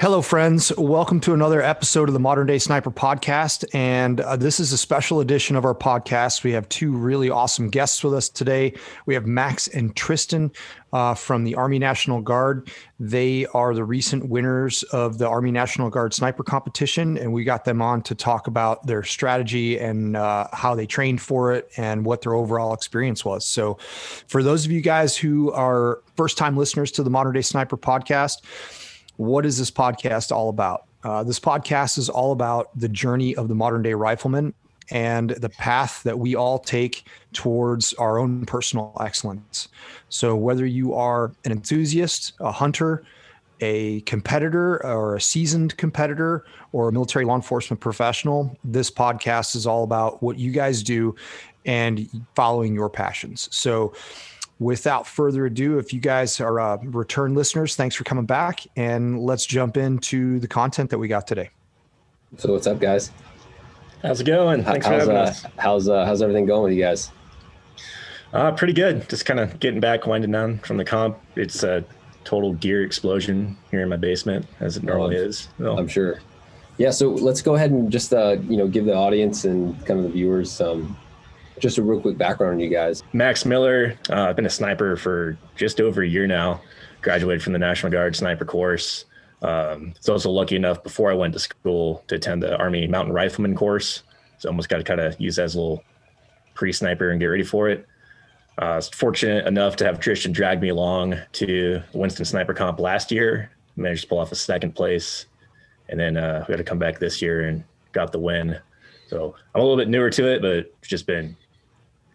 Hello, friends. Welcome to another episode of the Modern Day Sniper Podcast. And uh, this is a special edition of our podcast. We have two really awesome guests with us today. We have Max and Tristan uh, from the Army National Guard. They are the recent winners of the Army National Guard Sniper Competition. And we got them on to talk about their strategy and uh, how they trained for it and what their overall experience was. So, for those of you guys who are first time listeners to the Modern Day Sniper Podcast, what is this podcast all about? Uh, this podcast is all about the journey of the modern day rifleman and the path that we all take towards our own personal excellence. So, whether you are an enthusiast, a hunter, a competitor, or a seasoned competitor, or a military law enforcement professional, this podcast is all about what you guys do and following your passions. So, without further ado, if you guys are uh, return listeners, thanks for coming back. And let's jump into the content that we got today. So, what's up, guys? How's it going? Thanks how's, for having uh, us. How's uh, how's everything going with you guys? Uh, pretty good. Just kind of getting back, winding down from the comp. It's a total gear explosion here in my basement, as it normally oh, is. So. I'm sure. Yeah. So let's go ahead and just uh, you know give the audience and kind of the viewers some just a real quick background on you guys. Max Miller. Uh, I've been a sniper for just over a year now. Graduated from the National Guard sniper course. Um, was also lucky enough before I went to school to attend the Army Mountain Rifleman course. So almost got to kind of use that as a little pre-sniper and get ready for it. Uh, I was fortunate enough to have Tristan drag me along to Winston Sniper Comp last year. Managed to pull off a second place, and then uh, we had to come back this year and got the win. So I'm a little bit newer to it, but it's just been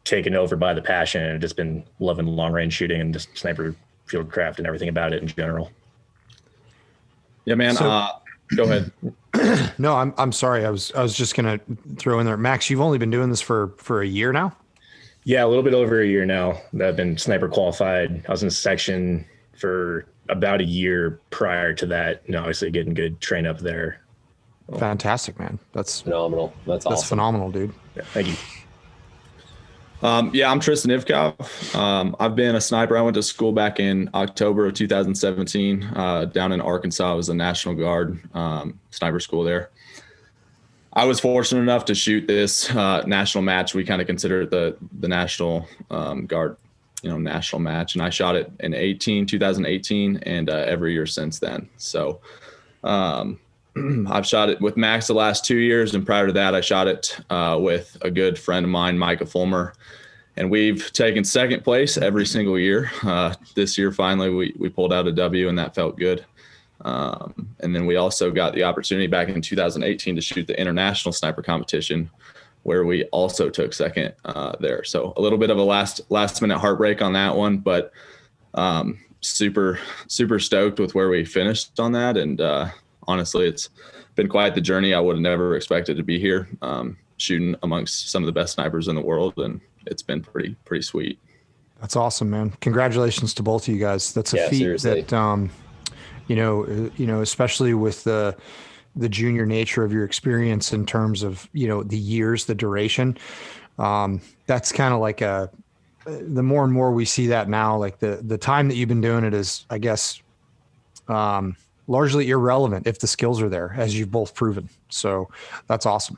taken over by the passion and just been loving long range shooting and just sniper field craft and everything about it in general. Yeah, man. So, uh, go ahead. no, I'm I'm sorry. I was I was just gonna throw in there, Max. You've only been doing this for for a year now. Yeah, a little bit over a year now. I've been sniper qualified. I was in section for about a year prior to that, and obviously getting good train up there. Fantastic, man. That's phenomenal. That's that's awesome. phenomenal, dude. Yeah, thank you. Um, yeah, I'm Tristan Ivkov. Um, I've been a sniper. I went to school back in October of 2017 uh, down in Arkansas. I was a National Guard um, sniper school there. I was fortunate enough to shoot this uh, national match. We kind of consider it the the National um, Guard, you know, national match, and I shot it in 18, 2018, and uh, every year since then. So. Um, I've shot it with Max the last two years, and prior to that, I shot it uh, with a good friend of mine, Micah Fulmer, and we've taken second place every single year. Uh, this year, finally, we we pulled out a W, and that felt good. Um, and then we also got the opportunity back in 2018 to shoot the international sniper competition, where we also took second uh, there. So a little bit of a last last minute heartbreak on that one, but um, super super stoked with where we finished on that, and uh, honestly, it's been quite the journey. I would have never expected to be here, um, shooting amongst some of the best snipers in the world, and it's been pretty pretty sweet. That's awesome, man! Congratulations to both of you guys. That's a yeah, feat seriously. that um, you know, uh, you know, especially with the the junior nature of your experience in terms of you know the years, the duration. Um, that's kind of like a the more and more we see that now, like the the time that you've been doing it is, I guess, um, largely irrelevant if the skills are there, as you've both proven. So that's awesome.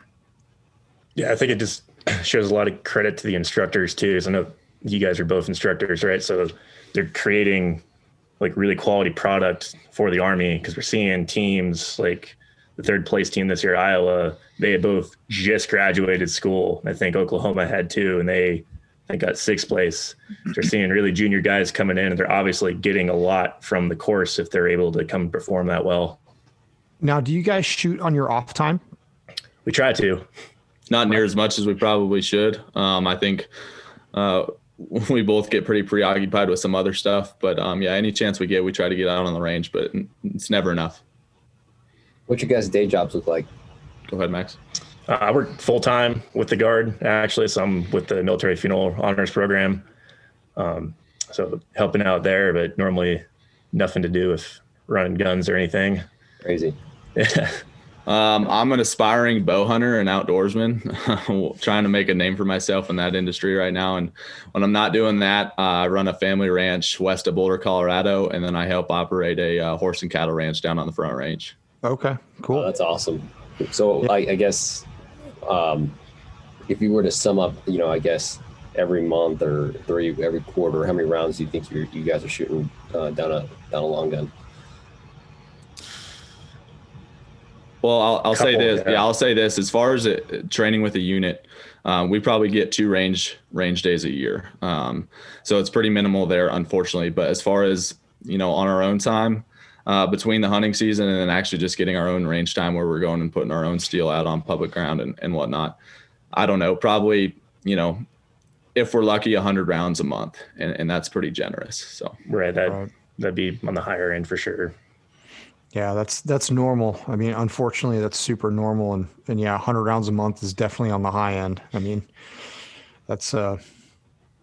Yeah, I think it just shows a lot of credit to the instructors too. So I know you guys are both instructors, right? So they're creating like really quality product for the army because we're seeing teams like the third place team this year, Iowa. They both just graduated school. I think Oklahoma had two, and they I got sixth place. They're seeing really junior guys coming in, and they're obviously getting a lot from the course if they're able to come perform that well. Now, do you guys shoot on your off time? We try to. Not near as much as we probably should. Um, I think uh, we both get pretty preoccupied with some other stuff, but um, yeah, any chance we get, we try to get out on the range, but it's never enough. What your guys' day jobs look like? Go ahead, Max. Uh, I work full time with the Guard, actually. So I'm with the Military Funeral Honors Program. Um, so helping out there, but normally nothing to do with running guns or anything. Crazy. Yeah. Um, I'm an aspiring bow hunter and outdoorsman, trying to make a name for myself in that industry right now. And when I'm not doing that, uh, I run a family ranch west of Boulder, Colorado, and then I help operate a uh, horse and cattle ranch down on the Front Range. Okay, cool. Oh, that's awesome. So yeah. I, I, guess um, if you were to sum up, you know, I guess every month or three every quarter, how many rounds do you think you you guys are shooting uh, down a down a long gun? Well, I'll, I'll say this. Yeah. yeah. I'll say this. As far as it, training with a unit, um, we probably get two range range days a year. Um, so it's pretty minimal there, unfortunately. But as far as you know, on our own time, uh, between the hunting season and then actually just getting our own range time where we're going and putting our own steel out on public ground and, and whatnot. I don't know, probably, you know, if we're lucky, 100 rounds a month, and, and that's pretty generous. So, right. That, right. that'd be on the higher end for sure. Yeah, that's that's normal. I mean, unfortunately, that's super normal, and and yeah, 100 rounds a month is definitely on the high end. I mean, that's uh,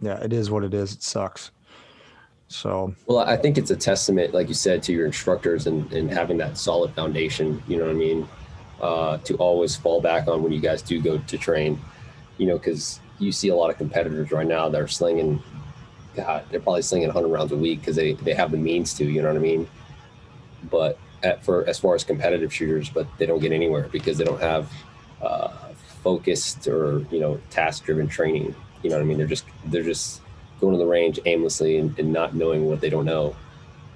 yeah, it is what it is. It sucks. So, well, I think it's a testament, like you said, to your instructors and, and having that solid foundation, you know what I mean? Uh, to always fall back on when you guys do go to train, you know, because you see a lot of competitors right now that are slinging, God, they're probably slinging 100 rounds a week because they, they have the means to, you know what I mean? But at, for as far as competitive shooters, but they don't get anywhere because they don't have uh, focused or, you know, task driven training. You know what I mean? They're just, they're just, going to the range aimlessly and, and not knowing what they don't know.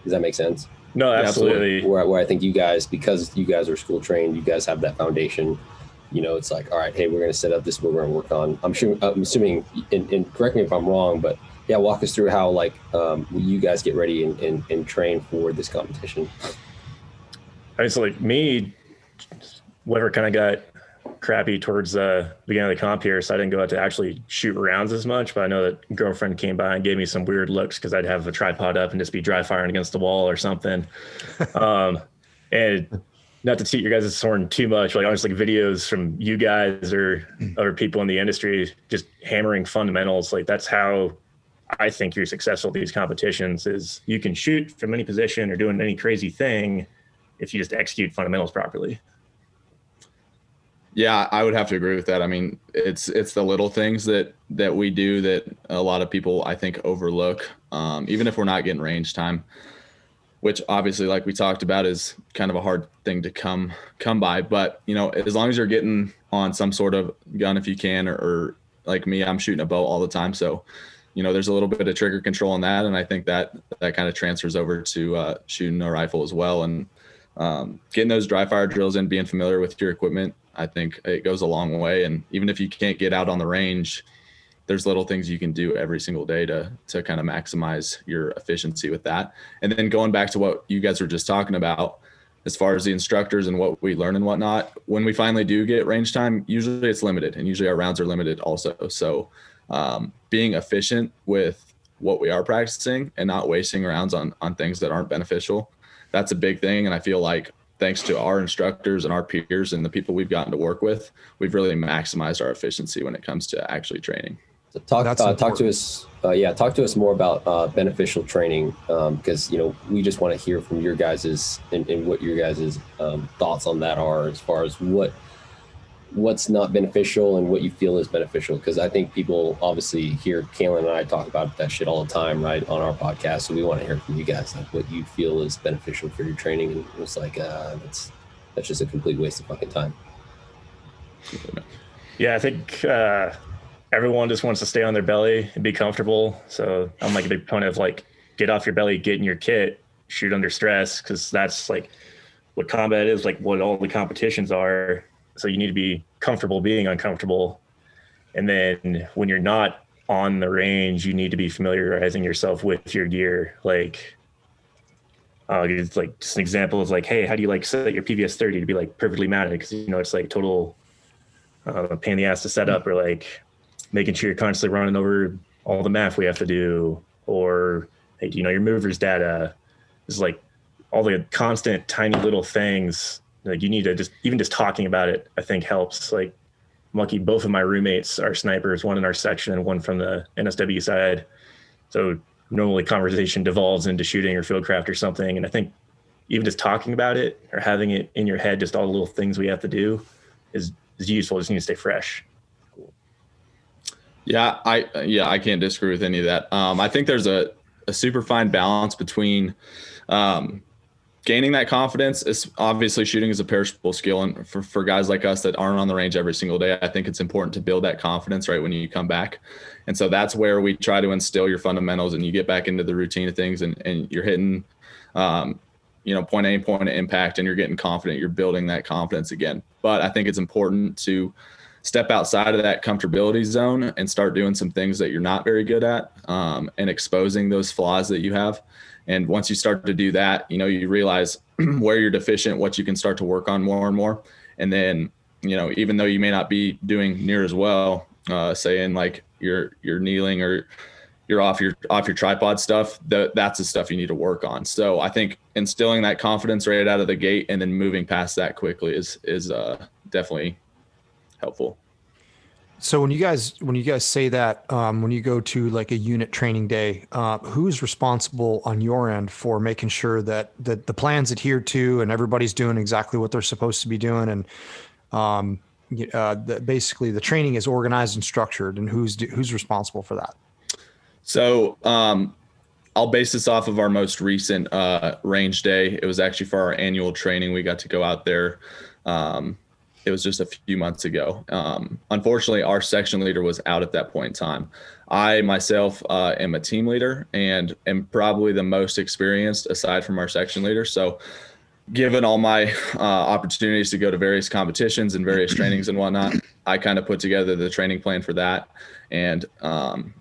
Does that make sense? No, absolutely. Where, where I think you guys, because you guys are school trained, you guys have that foundation. You know, it's like, all right, hey, we're going to set up this. What we're going to work on. I'm sure. I'm assuming, and, and, correct me if I'm wrong, but yeah, walk us through how like um, you guys get ready and, and, and train for this competition. I mean, like me, whatever kind of got crappy towards the beginning of the comp here, so I didn't go out to actually shoot rounds as much. But I know that girlfriend came by and gave me some weird looks because I'd have a tripod up and just be dry firing against the wall or something. um, and not to toot your guys' horn too much, like honestly, like videos from you guys or other people in the industry just hammering fundamentals. Like that's how I think you're successful at these competitions. Is you can shoot from any position or doing any crazy thing if you just execute fundamentals properly. Yeah, I would have to agree with that. I mean, it's it's the little things that that we do that a lot of people I think overlook. Um, even if we're not getting range time, which obviously, like we talked about, is kind of a hard thing to come come by. But you know, as long as you're getting on some sort of gun, if you can, or, or like me, I'm shooting a bow all the time, so you know, there's a little bit of trigger control on that, and I think that that kind of transfers over to uh, shooting a rifle as well, and um, getting those dry fire drills and being familiar with your equipment I think it goes a long way. And even if you can't get out on the range, there's little things you can do every single day to to kind of maximize your efficiency with that. And then going back to what you guys were just talking about, as far as the instructors and what we learn and whatnot, when we finally do get range time, usually it's limited, and usually our rounds are limited also. So um, being efficient with what we are practicing and not wasting rounds on on things that aren't beneficial, that's a big thing. And I feel like thanks to our instructors and our peers and the people we've gotten to work with, we've really maximized our efficiency when it comes to actually training. So talk uh, talk to us, uh, yeah, talk to us more about uh, beneficial training because um, you know we just want to hear from your guys's and, and what your guys's um, thoughts on that are as far as what what's not beneficial and what you feel is beneficial because i think people obviously hear Caylen and i talk about that shit all the time right on our podcast. So we want to hear from you guys like what you feel is beneficial for your training. And it's like uh that's that's just a complete waste of fucking time. Yeah i think uh everyone just wants to stay on their belly and be comfortable. So i'm like a big proponent of like get off your belly get in your kit shoot under stress because that's like what combat is like what all the competitions are so you need to be comfortable being uncomfortable. And then when you're not on the range, you need to be familiarizing yourself with your gear. Like, uh, it's like just an example of like, hey, how do you like set your PVS 30 to be like perfectly mounted? Because you know it's like total uh, pain in the ass to set up, or like making sure you're constantly running over all the math we have to do, or hey, do you know your movers data? Is like all the constant tiny little things like you need to just even just talking about it i think helps like I'm lucky both of my roommates are snipers one in our section and one from the nsw side so normally conversation devolves into shooting or fieldcraft or something and i think even just talking about it or having it in your head, just all the little things we have to do is, is useful. Just need to stay fresh. Yeah, I yeah, I can't disagree with any of that. Um, I think there's a, a super fine balance between um, gaining that confidence is obviously shooting is a perishable skill. And for, for guys like us that aren't on the range every single day i think it's important to build that confidence right when you come back. And so that's where we try to instill your fundamentals and you get back into the routine of things and, and you're hitting um, you know point a point of impact and you're getting confident you're building that confidence again. But i think it's important to step outside of that comfortability zone and start doing some things that you're not very good at um, and exposing those flaws that you have and once you start to do that, you know, you realize where you're deficient, what you can start to work on more and more. And then, you know, even though you may not be doing near as well, uh, saying like you're you're kneeling or you're off your off your tripod stuff, the, that's the stuff you need to work on. So I think instilling that confidence right out of the gate and then moving past that quickly is is uh, definitely helpful. So when you guys when you guys say that um, when you go to like a unit training day, uh, who's responsible on your end for making sure that that the plan's adhered to and everybody's doing exactly what they're supposed to be doing and um, uh, the, basically the training is organized and structured and who's who's responsible for that? So um, I'll base this off of our most recent uh, range day. It was actually for our annual training. We got to go out there. Um, it was just a few months ago. Um, unfortunately, our section leader was out at that point in time. I myself uh, am a team leader and am probably the most experienced aside from our section leader. So, given all my uh, opportunities to go to various competitions and various trainings and whatnot, I kind of put together the training plan for that. And um,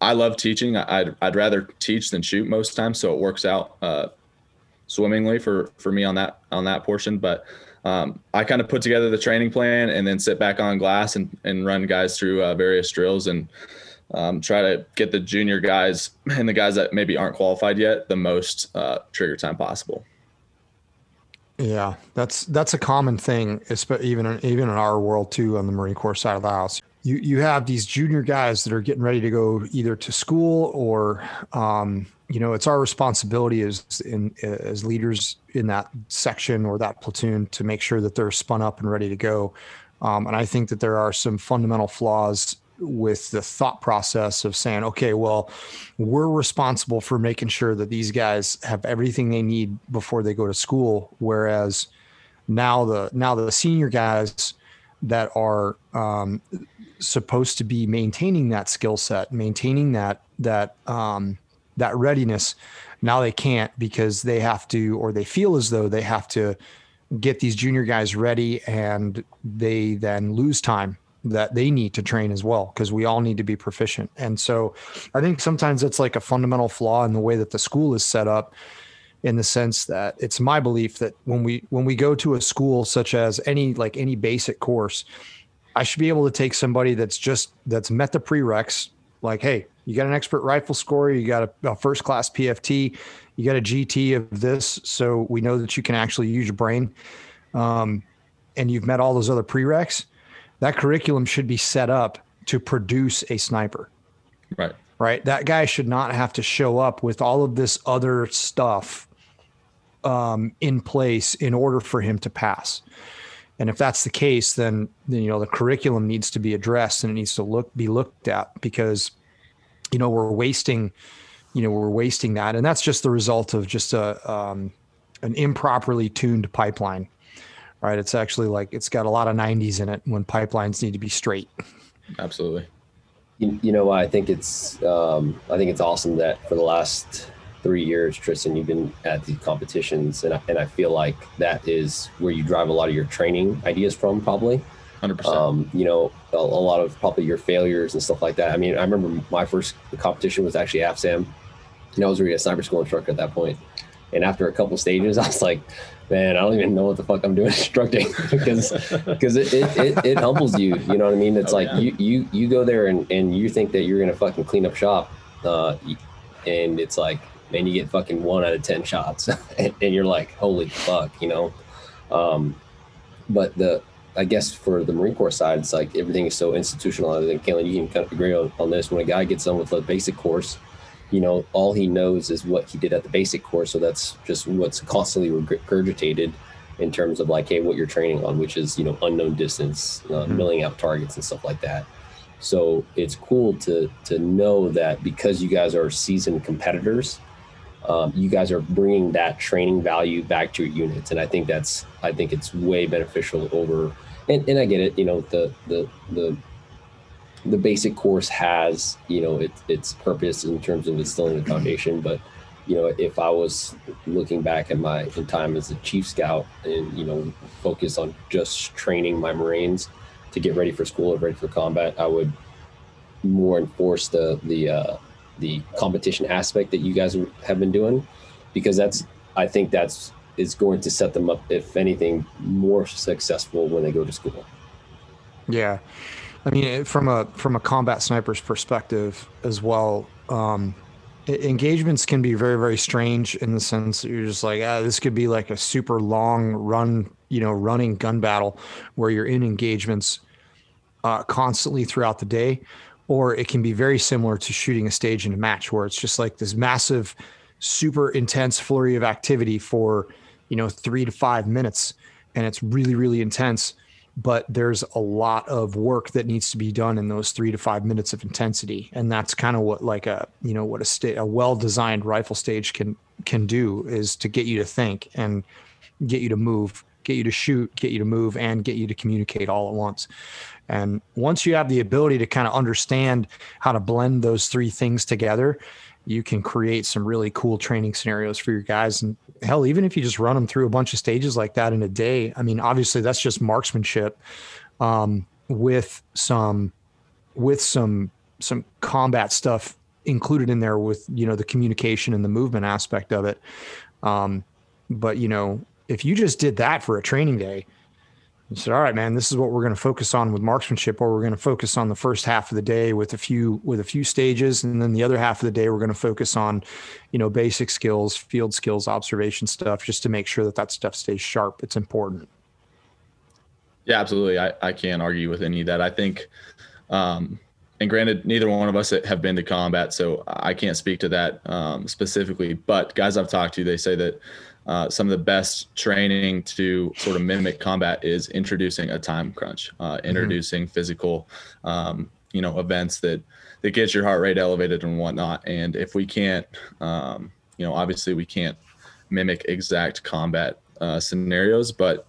I love teaching. I'd, I'd rather teach than shoot most times, so it works out uh, swimmingly for for me on that on that portion. But um, I kind of put together the training plan and then sit back on glass and, and run guys through uh, various drills and um, try to get the junior guys and the guys that maybe aren't qualified yet the most uh, trigger time possible. Yeah, that's that's a common thing, even in, even in our world too, on the Marine Corps side of the house. You you have these junior guys that are getting ready to go either to school or um, you know it's our responsibility as in as leaders in that section or that platoon to make sure that they're spun up and ready to go. Um, and i think that there are some fundamental flaws with the thought process of saying okay well we're responsible for making sure that these guys have everything they need before they go to school. Whereas now the now the senior guys that are um, supposed to be maintaining that skill set maintaining that that um, that readiness. Now they can't because they have to, or they feel as though they have to get these junior guys ready and they then lose time that they need to train as well because we all need to be proficient. And so I think sometimes it's like a fundamental flaw in the way that the school is set up in the sense that it's my belief that when we when we go to a school such as any like any basic course I should be able to take somebody that's just that's met the prereqs like hey you got an expert rifle score, you got a, a first class PFT, you got a GT of this, so we know that you can actually use your brain, um, and you've met all those other prereqs. That curriculum should be set up to produce a sniper. Right. Right. That guy should not have to show up with all of this other stuff um, in place in order for him to pass. And if that's the case, then, then you know the curriculum needs to be addressed and it needs to look be looked at because you know we're wasting you know we're wasting that. And that's just the result of just a um, an improperly tuned pipeline right? It's actually like it's got a lot of 90s in it when pipelines need to be straight. Absolutely. You, you know i think it's um, i think it's awesome that for the last three years tristan you've been at these competitions. And I, and I feel like that is where you drive a lot of your training ideas from probably 100%. Um, you know, a, a, lot of probably your failures and stuff like that. I mean, I remember my first competition was actually AFSAM. And I was really a sniper school instructor at that point. And after a couple stages, I was like, man, I don't even know what the fuck I'm doing instructing because because it, it, it, it, humbles you. You know what I mean? It's oh, like yeah. you, you you go there and, and you think that you're gonna fucking clean up shop, uh, and it's like, man, you get fucking one out of ten shots, and, and you're like, holy fuck, you know. Um, but the I guess for the Marine Corps side, it's like everything is so institutional. And Caylen, you can kind of agree on, on this. When a guy gets done with a basic course, you know, all he knows is what he did at the basic course. So that's just what's constantly regurgitated in terms of like, hey, what you're training on, which is, you know, unknown distance, uh, mm-hmm. milling out targets and stuff like that. So it's cool to to know that because you guys are seasoned competitors, um, you guys are bringing that training value back to your units, and I think that's I think it's way beneficial over. And, and I get it, you know, the the the the basic course has you know it, its purpose in terms of instilling the foundation, but you know if I was looking back at my in time as a chief scout and you know focus on just training my Marines to get ready for school or ready for combat, I would more enforce the the uh, the competition aspect that you guys have been doing because that's I think that's is going to set them up if anything more successful when they go to school. Yeah. I mean from a from a combat sniper's perspective as well um, engagements can be very very strange in the sense that you're just like ah, this could be like a super long run you know running gun battle where you're in engagements uh, constantly throughout the day or it can be very similar to shooting a stage in a match where it's just like this massive super intense flurry of activity for you know three to five minutes and it's really really intense but there's a lot of work that needs to be done in those three to five minutes of intensity and that's kind of what like a you know what a sta- a well designed rifle stage can can do is to get you to think and get you to move get you to shoot get you to move and get you to communicate all at once and once you have the ability to kind of understand how to blend those three things together, you can create some really cool training scenarios for your guys. And hell, even if you just run them through a bunch of stages like that in a day, I mean, obviously that's just marksmanship um, with some with some some combat stuff included in there with you know the communication and the movement aspect of it. Um, but you know, if you just did that for a training day, and said, "All right, man, this is what we're going to focus on with marksmanship, or we're going to focus on the first half of the day with a few with a few stages, and then the other half of the day we're going to focus on, you know, basic skills, field skills, observation stuff, just to make sure that that stuff stays sharp. It's important." Yeah, absolutely. I, I can't argue with any of that. I think, um, and granted, neither one of us have been to combat, so I can't speak to that um, specifically. But guys I've talked to, they say that uh, some of the best training to sort of mimic combat is introducing a time crunch, uh, mm-hmm. introducing mm-hmm. physical, um, you know, events that that gets your heart rate elevated and whatnot. And if we can't, um, you know, obviously we can't mimic exact combat uh, scenarios, but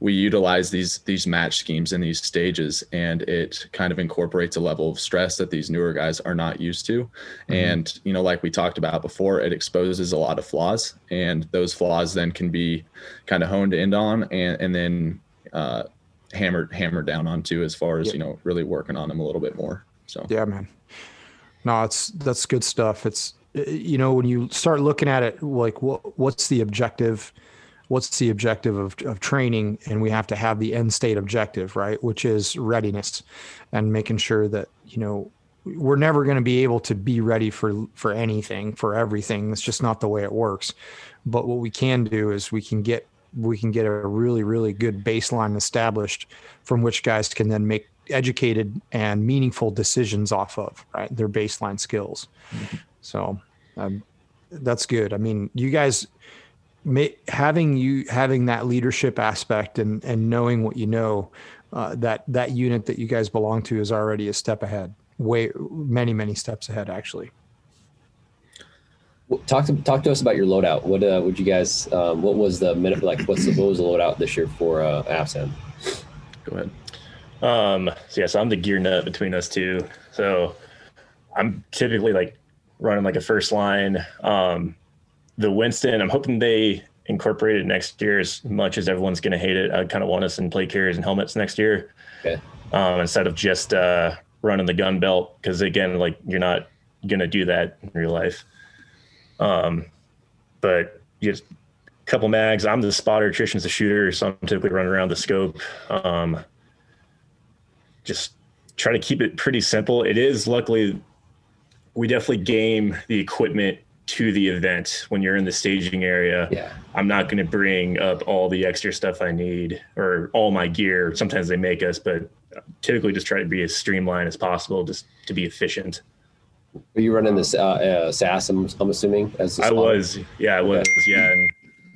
we utilize these these match schemes in these stages and it kind of incorporates a level of stress that these newer guys are not used to. Mm-hmm. and you know like we talked about before it exposes a lot of flaws and those flaws then can be kind of honed in on and and then uh, hammered hammered down onto as far as you know really working on them a little bit more so. Yeah man. No it's that's good stuff. It's you know when you start looking at it like what what's the objective what's the objective of, of training? And we have to have the end state objective right? Which is readiness and making sure that you know we're never going to be able to be ready for for anything for everything. It's just not the way it works. But what we can do is we can get we can get a really really good baseline established from which guys can then make educated and meaningful decisions off of right? Their baseline skills. Mm-hmm. so um, that's good. I mean you guys having you having that leadership aspect and and knowing what you know uh, that that unit that you guys belong to is already a step ahead way many many steps ahead actually. Talk to talk to us about your loadout. What uh would you guys um, what was the minute like what's the what was the loadout this year for uh AFSAM? go ahead. Um so yeah so i'm the gear nut between us two. So i'm typically like running like a first line. Um the Winston, I'm hoping they incorporate it next year as much as everyone's going to hate it. I kind of want us in plate carriers and helmets next year okay. um, instead of just uh, running the gun belt. Because again, like you're not going to do that in real life. Um, but just a couple mags. I'm the spotter, Tristan's the shooter, so I'm typically running around the scope. Um, just try to keep it pretty simple. It is luckily we definitely game the equipment to the event when you're in the staging area. Yeah. I'm not going to bring up all the extra stuff I need or all my gear. Sometimes they make us, but typically just try to be as streamlined as possible just to be efficient. Are you running this uh, uh, SAS? I'm, I'm assuming as the I was, yeah, I was, yeah, and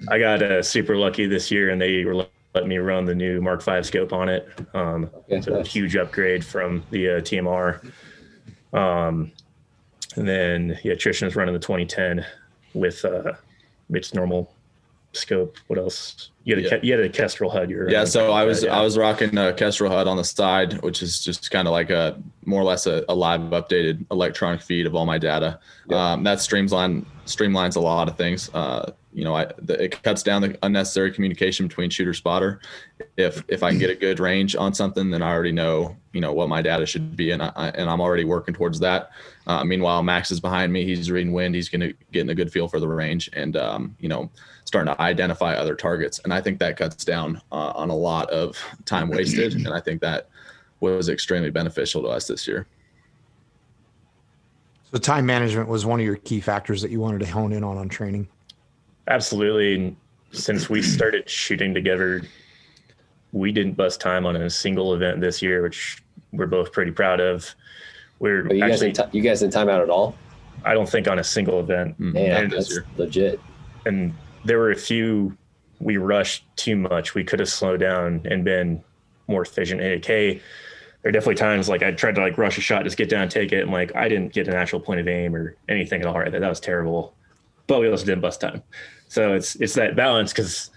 I got uh, super lucky this year, and they were letting me run the new Mark V scope on it. Um, Okay, so a nice. huge upgrade from the uh, TMR. Um, and then yeah, was running the 2010 with uh, its normal scope. What else? You had a Yeah. You had a Kestrel HUD. You're Yeah, so I was Yeah. I was rocking a Kestrel HUD on the side, which is just kind of like a more or less a, a live updated electronic feed of all my data. Yeah. Um, that streamline streamlines a lot of things. Uh, you know, I, the, it cuts down the unnecessary communication between shooter spotter. If if I can get a good range on something, then I already know you know what my data should be, and I, I- and I'm already working towards that. Uh, meanwhile, Max is behind me. He's reading wind. He's gonna getting a good feel for the range, and um, you know starting to identify other targets. And I think that cuts down uh, on a lot of time wasted. And I think that was extremely beneficial to us this year. So time management was one of your key factors that you wanted to hone in on on training. Absolutely. Since we started shooting together, we didn't bust time on a single event this year, which we're both pretty proud of. We're But you guys, actually, didn't you guys didn't time out at all. I don't think on a single event. Man, this that's year. legit. And there were a few we rushed too much. We could have slowed down and been more efficient. Okay, there are definitely times like I tried to like rush a shot, just get down, take it, and like I didn't get an actual point of aim or anything at all right there. That was terrible. But we also didn't bust time. So it's it's that balance because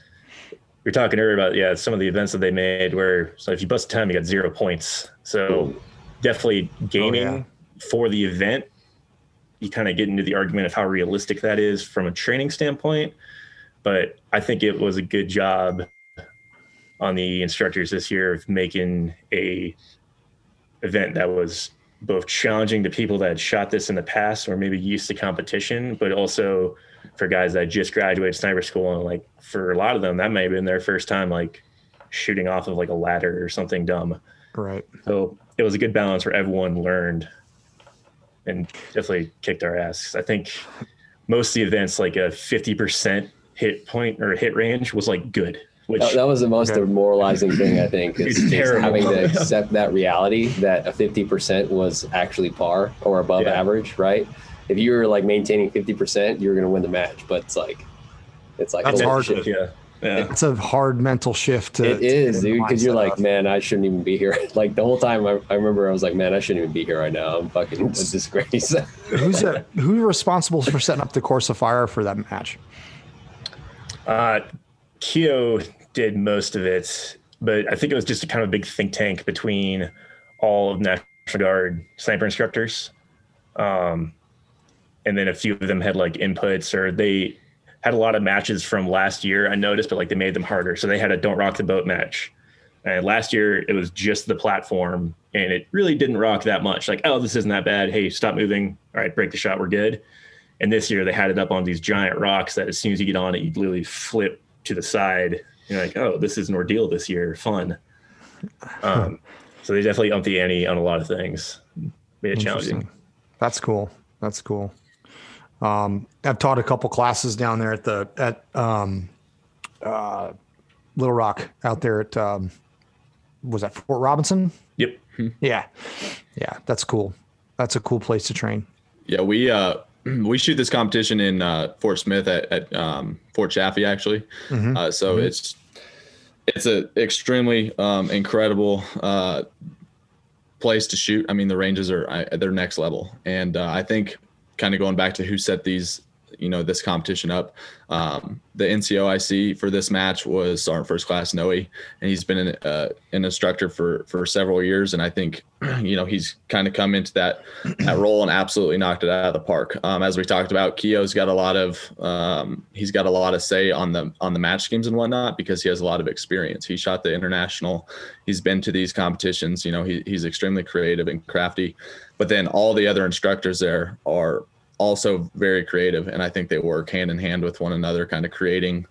we are talking earlier about yeah some of the events that they made where so if you bust time you got zero points. So definitely gaming oh, yeah. for the event you kind of get into the argument of how realistic that is from a training standpoint. But I think it was a good job on the instructors this year of making a event that was both challenging to people that had shot this in the past or maybe used to competition, but also for guys that just graduated sniper school and like for a lot of them that may have been their first time like shooting off of like a ladder or something dumb. Right. So it was a good balance where everyone learned and definitely kicked our ass. I think most of the events, like a 50% hit point or hit range, was like good, which That, that was the most Okay. demoralizing thing I think is, is having to accept that reality that a 50% was actually par or above Yeah. average, right? If you were like maintaining 50%, you're going to win the match, but it's like it's like That's holy hard. shit. yeah. Yeah. It's a hard mental shift to It is, to get dude, because you're like, of. man, I shouldn't even be here. Like the whole time, I, I remember I was like, man, I shouldn't even be here right now. I'm fucking a disgrace. who's a, who's responsible for setting up the course of fire for that match? Uh, Keo did most of it, but I think it was just a kind of big think tank between all of National Guard sniper instructors. Um, and then a few of them had like inputs or they had a lot of matches from last year. I noticed, but like they made them harder. So they had a don't rock the boat match. And last year it was just the platform and it really didn't rock that much. Like, oh, this isn't that bad. Hey, stop moving. All right, break the shot. We're good. And this year they had it up on these giant rocks that as soon as you get on it, you literally flip to the side. You're like, oh, this is an ordeal this year. Fun. Um, so they definitely upped the ante on a lot of things. Made it challenging. That's cool. That's cool. Um, I've taught a couple classes down there at the at um, uh, Little Rock out there at um, was that Fort Robinson? Yep. Yeah, yeah, that's cool. That's a cool place to train. Yeah, we uh we shoot this competition in uh, Fort Smith at, at um, Fort Chaffee actually. Mhm. Uh, so it's it's an extremely um, incredible uh, place to shoot. I mean, the ranges are I, they're next level, and uh, I think kind of going back to who set these you know this competition up. Um, the NCOIC for this match was Sergeant First Class Noe, and he's been an, uh, an instructor for for several years. And I think you know he's kind of come into that that role and absolutely knocked it out of the park. Um, as we talked about, Keo's got a lot of um, he's got a lot of say on the on the match schemes and whatnot because he has a lot of experience. He shot the international. He's been to these competitions. You know, he, he's extremely creative and crafty. But then all the other instructors there are also very creative and i think they work hand in hand with one another kind of creating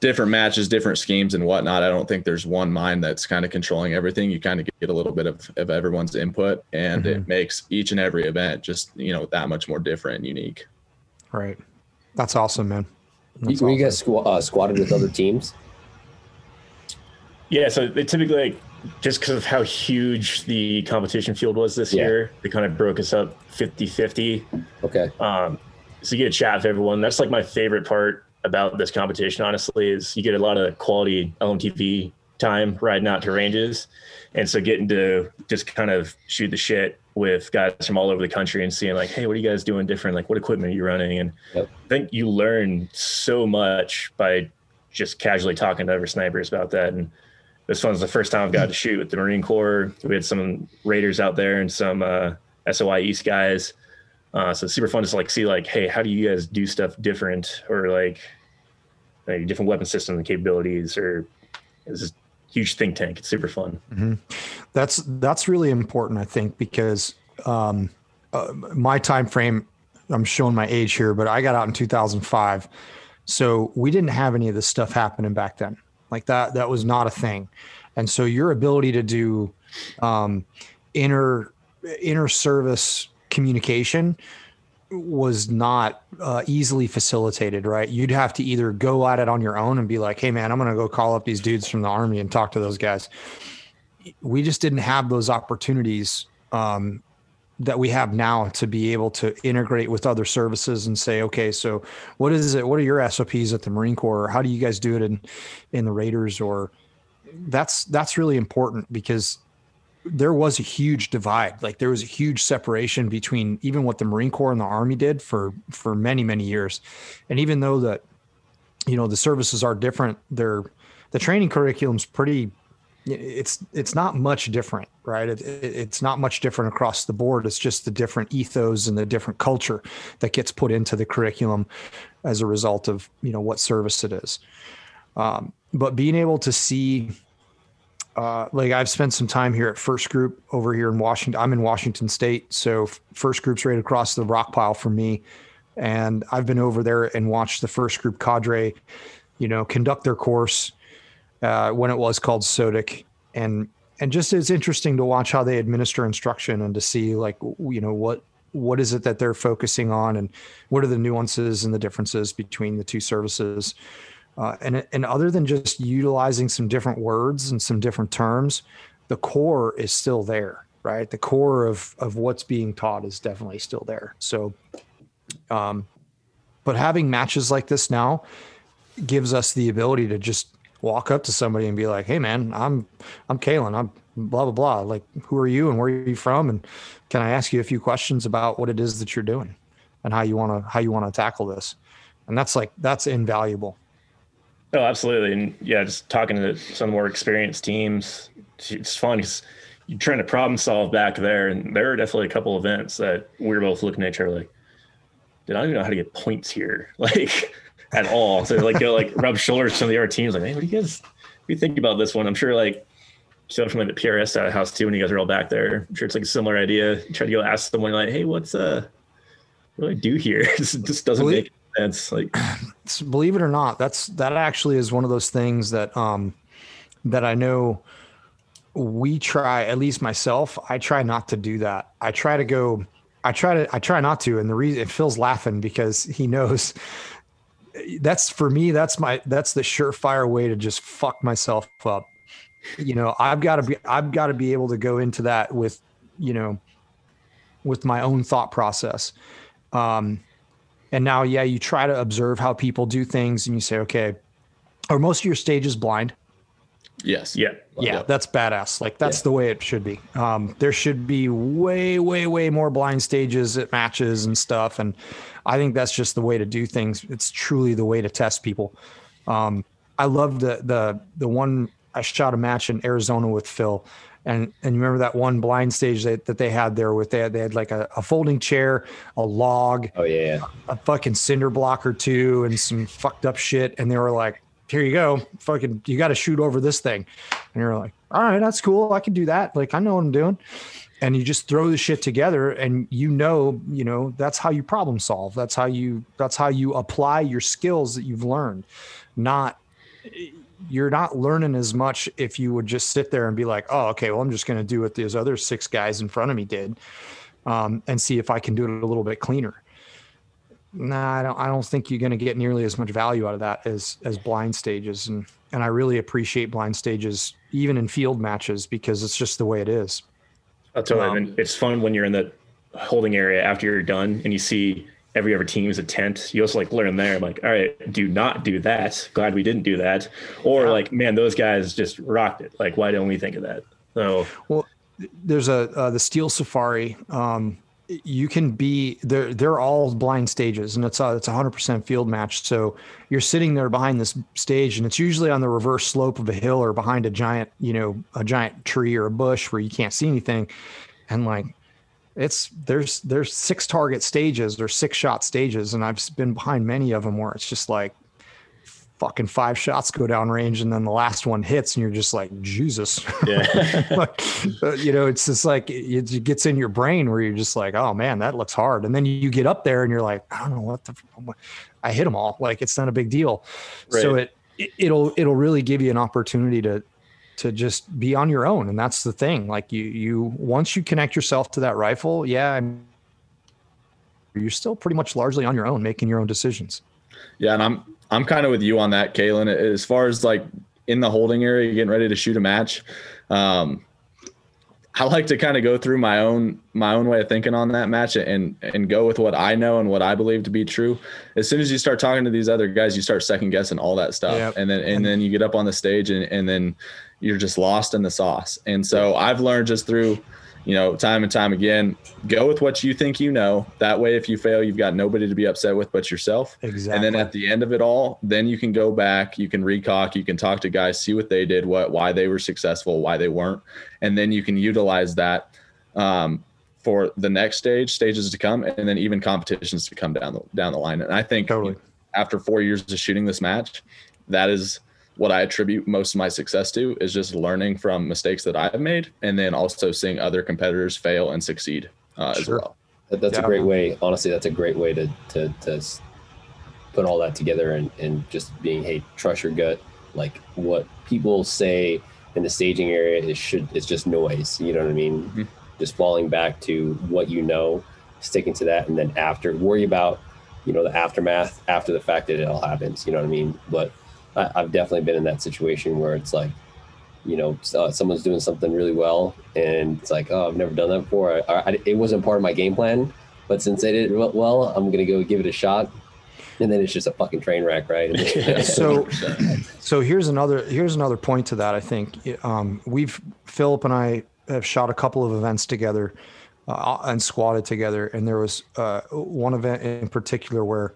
different matches different schemes and whatnot i don't think there's one mind that's kind of controlling everything you kind of get a little bit of, of everyone's input and it makes each and every event just you know that much more different and unique Right. That's awesome, man. That's Were you awesome. guys squ- uh, squatted with other teams? Yeah, so they typically like just because of how huge the competition field was this Yeah. year, they kind of broke us up 50-50. Okay. Um, so you get a chat with everyone. That's like my favorite part about this competition, honestly, is you get a lot of quality LMTV time riding out to ranges. And so getting to just kind of shoot the shit with guys from all over the country and seeing like, hey, what are you guys doing different? Like what equipment are you running? And Yep. I think you learn so much by just casually talking to other snipers about that. And this one's the first time I've got to shoot with the Marine Corps. We had some Raiders out there and some uh, SOI East guys. Uh, so it's super fun to like see like, hey, how do you guys do stuff different or like, like different weapon systems and capabilities or it's this huge think tank. It's super fun. That's that's really important, I think, because um, uh, my time frame. I'm showing my age here, but I got out in 2005, so we didn't have any of this stuff happening back then. Like that, that was not a thing, and so your ability to do um, inter inter service communication was not uh, easily facilitated, right? You'd have to either go at it on your own and be like, "Hey, man, I'm going to go call up these dudes from the army and talk to those guys." We just didn't have those opportunities um, that we have now to be able to integrate with other services and say, "Okay, so what is it? What are your SOPs at the Marine Corps? Or how do you guys do it in in the Raiders?" Or that's that's really important because there was a huge divide. Like there was a huge separation between even what the Marine Corps and the Army did for for many many years, and even though that you know the services are different, they're the training curriculum's pretty. It's it's not much different, right? It, it, it's not much different across the board. It's just the different ethos and the different culture that gets put into the curriculum as a result of you know what service it is. Um, but being able to see uh, like I've spent some time here at First Group over here in Washington. I'm in Washington State, so First Group's right across the rock pile from me, and I've been over there and watched the First Group cadre, you know, conduct their course uh, when it was called SOTIC, and and just it's interesting to watch how they administer instruction and to see like you know what what is it that they're focusing on and what are the nuances and the differences between the two services. Uh, and and other than just utilizing some different words and some different terms, the core is still there, right? The core of of what's being taught is definitely still there. So, um, but having matches like this now gives us the ability to just walk up to somebody and be like, "Hey, man, I'm I'm Caylen. I'm blah blah blah. Like, who are you and where are you from? And can I ask you a few questions about what it is that you're doing and how you want to how you want to tackle this?" And that's like that's invaluable. Oh, absolutely. And yeah, just talking to some more experienced teams, it's fun because you're trying to problem solve back there. And there are definitely a couple events that we were both looking at each other like, dude, I don't even know how to get points here, like at all. So like go like rub shoulders with some of the other teams, like, hey, what do you guys what do you think about this one? I'm sure like so from like the PRS side of the house too, when you guys are all back there. I'm sure it's like a similar idea. You try to go ask someone like, hey, what's uh what do I do here? this just doesn't Believe- make sense. Like believe it or not, that's that actually is one of those things that um that I know we try, at least myself, I try not to do that. I try to go I try to I try not to. And the reason Phil's laughing because he knows that's for me, that's my that's the surefire way to just fuck myself up. You know, I've got to be I've got to be able to go into that with, you know, with my own thought process. Um and now, yeah, you try to observe how people do things and you say, okay, are most of your stages blind? Yes. yeah. Yeah, Yep. that's badass. Like that's Yeah. the way it should be. Um, there should be way, way, way more blind stages at matches and stuff. And I think that's just the way to do things. It's truly the way to test people. Um, I love the the the one I shot a match in Arizona with Phil. And, and you remember that one blind stage that, that they had there with they had, they had like a, a folding chair, a log, Oh yeah. a fucking cinder block or two and some fucked up shit. And they were like, here you go. Fucking, you got to shoot over this thing. And you're like, all right, that's cool. I can do that. Like, I know what I'm doing. And you just throw the shit together and you know, you know, that's how you problem solve. That's how you, that's how you apply your skills that you've learned. Not, you're not learning as much if you would just sit there and be like, oh, okay, well, I'm just going to do what those other six guys in front of me did um, and see if I can do it a little bit cleaner nah, I don't I don't think you're going to get nearly as much value out of that as as blind stages and and I really appreciate blind stages even in field matches because it's just the way it is. Tell you, um, it's fun when you're in the holding area after you're done and you see every other team is a tent. You also like learn there. Like, all right, do not do that. Glad we didn't do that. Or yeah. like, man, those guys just rocked it. Like, why didn't we think of that? So, well, there's a uh, the Steel Safari. Um, you can be they're they're all blind stages and it's a it's hundred percent field match. So you're sitting there behind this stage and it's usually on the reverse slope of a hill or behind a giant, you know, a giant tree or a bush where you can't see anything. And like it's there's there's six target stages, there's six shot stages, and I've been behind many of them where it's just like fucking five shots go down range and then the last one hits and you're just like jesus. Yeah. Like, uh, you know it's just like it, it, gets in your brain where you're just like oh man that looks hard. And then you get up there and you're like i don't know what the i hit them all. Like it's not a big deal. Right. so it, it it'll it'll really give you an opportunity to to just be on your own. And that's the thing. Like you you once you connect yourself to that rifle yeah you're still pretty much largely on your own making your own decisions. Yeah and i'm I'm kind of with you on that, Caylen. As far as like in the holding area, getting ready to shoot a match, um, I like to kind of go through my own my own way of thinking on that match and and go with what I know and what I believe to be true. As soon as you start talking to these other guys, you start second guessing all that stuff, yep. and then and then you get up on the stage and and then you're just lost in the sauce. And so I've learned just through you know, time and time again, go with what you think you know. That way, if you fail, you've got nobody to be upset with but yourself. Exactly. And then at the end of it all, then you can go back, you can recock, you can talk to guys, see what they did, what why they were successful, why they weren't, and then you can utilize that um, for the next stage, stages to come, and then even competitions to come down the down the line. And I think totally. after four years of shooting this match, that is what I attribute most of my success to is just learning from mistakes that I've made, and then also seeing other competitors fail and succeed uh, sure. as well. That, that's yeah. a great way. Honestly, that's a great way to to, to put all that together and, and just being hey, trust your gut. Like what people say in the staging area is should it's just noise. You know what I mean? Mm-hmm. Just falling back to what you know, sticking to that, and then after worry about you know the aftermath after the fact that it all happens. You know what I mean? But I, have definitely been in that situation where it's like, you know, uh, someone's doing something really well, and it's like, oh, I've never done that before. I, I, it wasn't part of my game plan, but since they did it well, I'm gonna go give it a shot. And then it's just a fucking train wreck, right? so, so here's another here's another point to that. I think um, we've Philip and I have shot a couple of events together uh, and squatted together, and there was uh, one event in particular where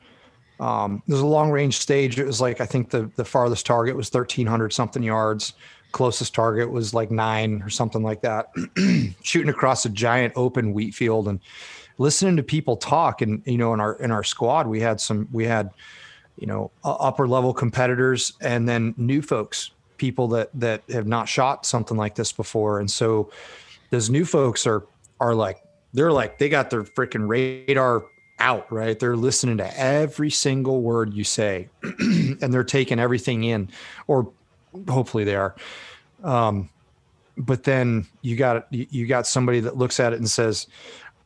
um, there's a long range stage. It was like I think the the farthest target was 1,300 something yards. Closest target was like nine or something like that. Shooting across a giant open wheat field and listening to people talk. And you know, in our in our squad, we had some we had you know upper level competitors and then new folks, people that that have not shot something like this before. And so those new folks are are like they're like they got their freaking radar out, right? They're listening to every single word you say and they're taking everything in, or hopefully they are. Um, but then you got you got somebody that looks at it and says,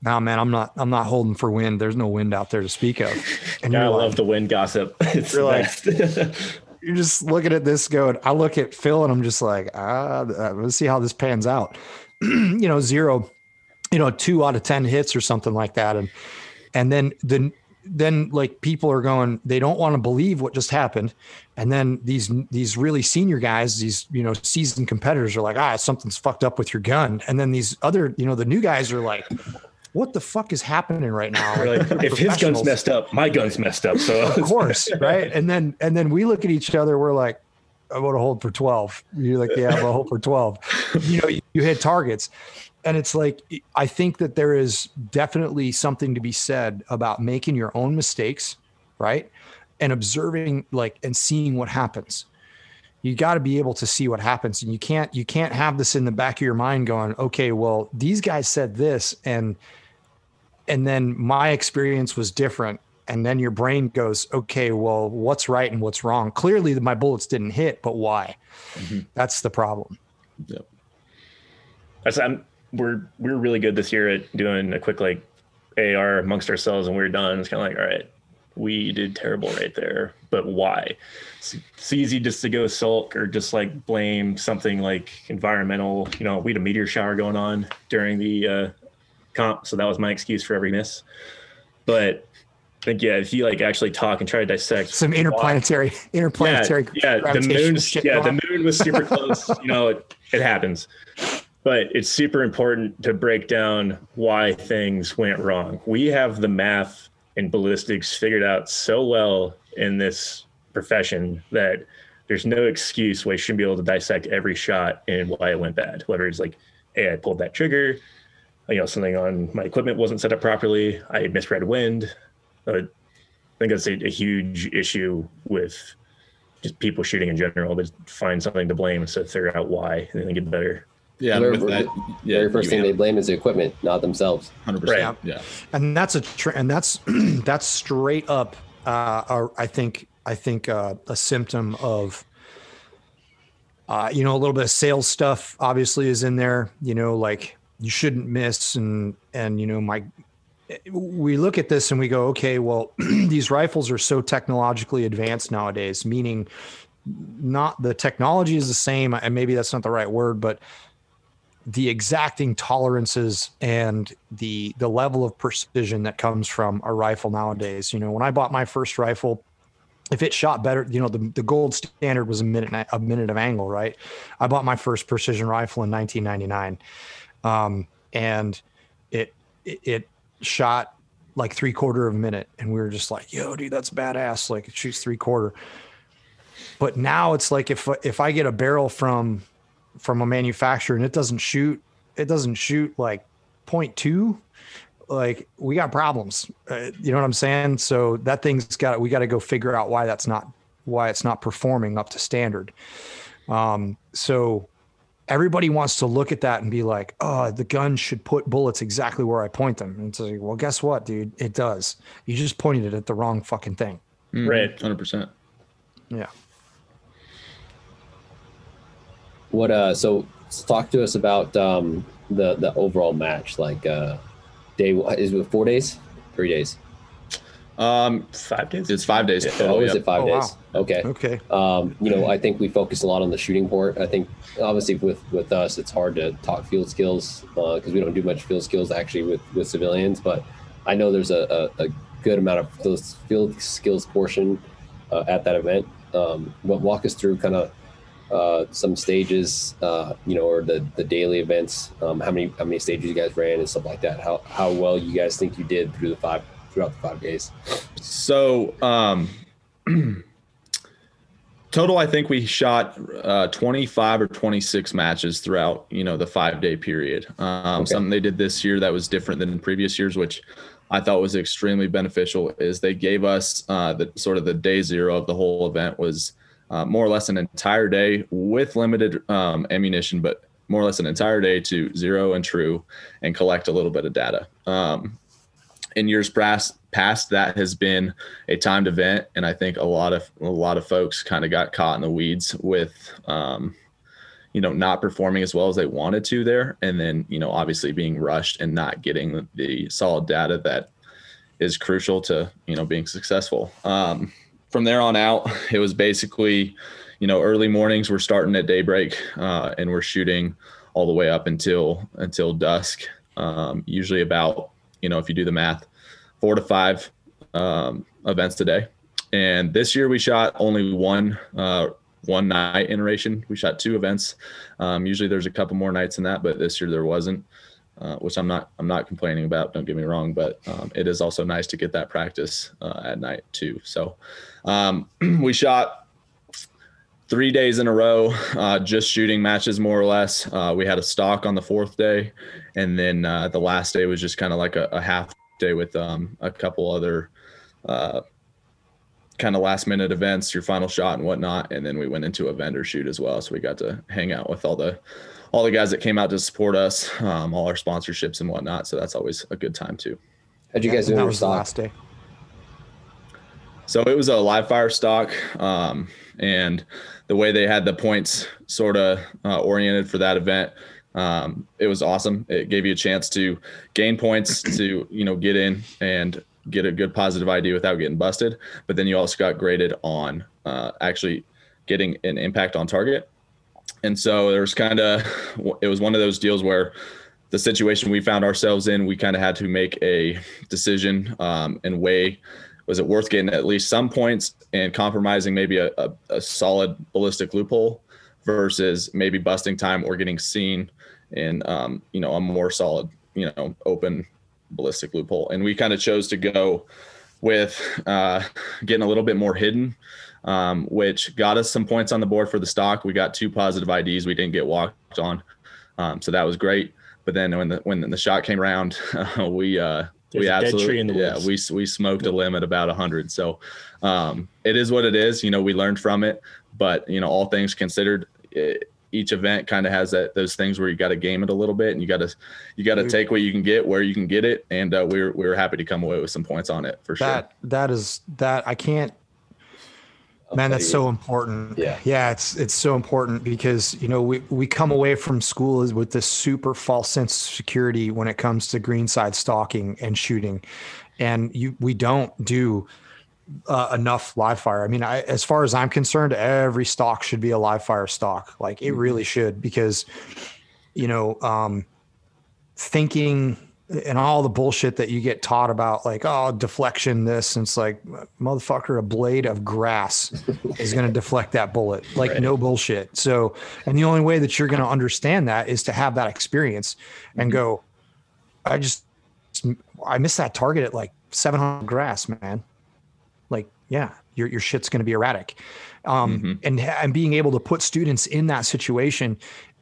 "Nah, man, I'm not I'm not holding for wind. There's no wind out there to speak of." And yeah, I like, love the wind gossip. It's you're like, you're just looking at this going. I look at Phil and I'm just like, ah, uh, let's see how this pans out. you know, zero, you know, two out of ten hits or something like that, and and then the then like people are going they don't want to believe what just happened. And then these these really senior guys these you know seasoned competitors are like ah something's fucked up with your gun. And then these other you know the new guys are like what the fuck is happening right now? Like, if his gun's messed up my gun's messed up so. Of course right? And then and then we look at each other we're like i want to hold for 12 you're like yeah i'm hold for 12 you know you, you hit targets and it's like i think that there is definitely something to be said about making your own mistakes right? And observing like and seeing what happens. You got to be able to see what happens and you can't you can't have this in the back of your mind going okay well these guys said this and and then my experience was different. And then your brain goes okay well what's right and what's wrong? Clearly my bullets didn't hit but why? Mm-hmm. that's the problem. Yep. That's i'm we're we are really good this year at doing a quick like AR amongst ourselves, and we are done. It's kind of like, all right, we did terrible right there. But why? It's, it's easy just to go sulk or just like blame something like environmental. You know, we had a meteor shower going on during the uh, comp, so that was my excuse for every miss. But I think yeah, if you like actually talk and try to dissect some interplanetary why, interplanetary yeah, yeah the moon yeah the moon was super close you know it, it happens but it's super important to break down why things went wrong we have the math and ballistics figured out so well in this profession that there's no excuse why you shouldn't be able to dissect every shot and why it went bad whether it's like hey i pulled that trigger you know something on my equipment wasn't set up properly i misread wind uh, I think that's a, a, huge issue with just people shooting in general. But find something to blame instead of figure out why and then get better. Yeah, the very, yeah, very first thing they blame is the equipment, not themselves. Hundred percent. Yeah, and that's a tr- and that's that's straight up. Uh, I think I think uh, a symptom of. Uh, you know, a little bit of sales stuff obviously is in there. You know, like you shouldn't miss, and and you know, my we look at this and we go, okay, well, these rifles are so technologically advanced nowadays, meaning not the technology is the same, and maybe that's not the right word, but the exacting tolerances and the the level of precision that comes from a rifle nowadays. You know, when I bought my first rifle, if it shot better, you know, the, the gold standard was a minute a minute of angle, right? I bought my first precision rifle in 1999, um, and it it shot like three quarter of a minute and we were just like yo dude that's badass like it shoots three quarter but now it's like if if i get a barrel from from a manufacturer and it doesn't shoot it doesn't shoot like 0.2 like we got problems uh, you know what i'm saying so that thing's got we got to go figure out why that's not why it's not performing up to standard um so everybody wants to look at that and be like, oh, the gun should put bullets exactly where I point them. And it's like, well, guess what, dude? It does. You just pointed it at the wrong fucking thing. Mm, right. 100%. Yeah. What, uh, so talk to us about, um, the, the overall match. Like, uh, day, is it four days? Three days? Um, five days. It's five days. Oh, is it five oh, days? Wow. Okay. Okay. Um, you know, I think we focus a lot on the shooting port. I think obviously with with us, it's hard to talk field skills because uh, we don't do much field skills actually with with civilians. But I know there's a, a, a good amount of those field skills portion uh, at that event. Um, but walk us through kind of uh, some stages, uh, you know, or the the daily events. Um, how many how many stages you guys ran and stuff like that. How how well you guys think you did through the five throughout the five days? So, um, total, I think we shot uh, 25 or 26 matches throughout, you know, the five day period. Um, okay. Something they did this year that was different than previous years, which I thought was extremely beneficial, is they gave us uh, the sort of the day zero of the whole event was uh, more or less an entire day with limited um, ammunition, but more or less an entire day to zero and true and collect a little bit of data. Um, in years past past that has been a timed event and i think a lot of a lot of folks kind of got caught in the weeds with um, you know not performing as well as they wanted to there and then you know obviously being rushed and not getting the, solid data that is crucial to you know being successful um, from there on out it was basically you know early mornings we're starting at daybreak uh, and we're shooting all the way up until until dusk um, usually about you know, if you do the math, four to five um, events today. And this year we shot only one uh, one night iteration. We shot two events. Um, usually there's a couple more nights than that, but this year there wasn't, uh, which I'm not I'm not complaining about. Don't get me wrong, but um, it is also nice to get that practice uh, at night too. So um, we shot three days in a row, uh, just shooting matches more or less. Uh, we had a stock on the fourth day, and then uh, the last day was just kind of like a, a, half day with um, a couple other uh, kind of last minute events, your final shot and whatnot. And then we went into a vendor shoot as well, so we got to hang out with all the all the guys that came out to support us, um, all our sponsorships and whatnot. So that's always a good time too. How'd you guys do? That was the last day. So it was a live fire stock, um, and the way they had the points sort of uh, oriented for that event, um, it was awesome. It gave you a chance to gain points to you know get in and get a good positive ID without getting busted. But then you also got graded on uh, actually getting an impact on target. And so there was kind of, it was one of those deals where the situation we found ourselves in, we kind of had to make a decision um, and weigh was it worth getting at least some points and compromising maybe a, a, a solid ballistic loophole versus maybe busting time or getting seen in um, you know a more solid you know open ballistic loophole. And we kind of chose to go with uh, getting a little bit more hidden um, which got us some points on the board for the stock. We got two positive ids we didn't get walked on. Um, so that was great. But then when the when the shot came around uh, we uh, we absolutely yeah we we smoked a limb at about 100 so um, it is what it is. You know we learned from it. But you know all things considered it, each event kind of has that those things where you got to game it a little bit and you got to you got to take what you can get where you can get it. And uh, we are we are happy to come away with some points on it for sure. That that is that i can't man that's so important. Yeah. Yeah it's it's so important because you know we we come away from school with this super false sense of security when it comes to greenside stalking and shooting. And you we don't do uh, enough live fire. I mean I, as far as i'm concerned every stock should be a live fire stock like it really mm-hmm. should because you know um thinking and all the bullshit that you get taught about like oh deflection this and it's like motherfucker a blade of grass is going to deflect that bullet like right. no bullshit so and the only way that you're going to understand that is to have that experience and mm-hmm. go i just i missed that target at like 700 grass man like yeah your, your shit's going to be erratic um, mm-hmm. and and being able to put students in that situation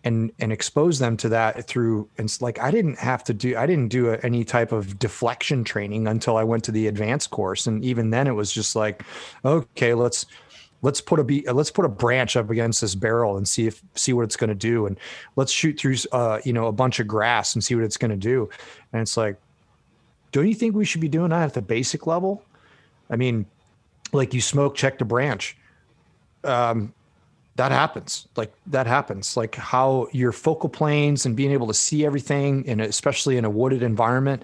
and and expose them to that through and like I didn't have to do I didn't do a, any type of deflection training until I went to the advanced course. And even then it was just like okay let's let's put a be let's put a branch up against this barrel and see if see what it's going to do. And let's shoot through uh you know a bunch of grass and see what it's going to do. And it's like don't you think we should be doing that at the basic level? I mean like you smoke check the branch. Um that happens. Like that happens. Like how your focal planes and being able to see everything and especially in a wooded environment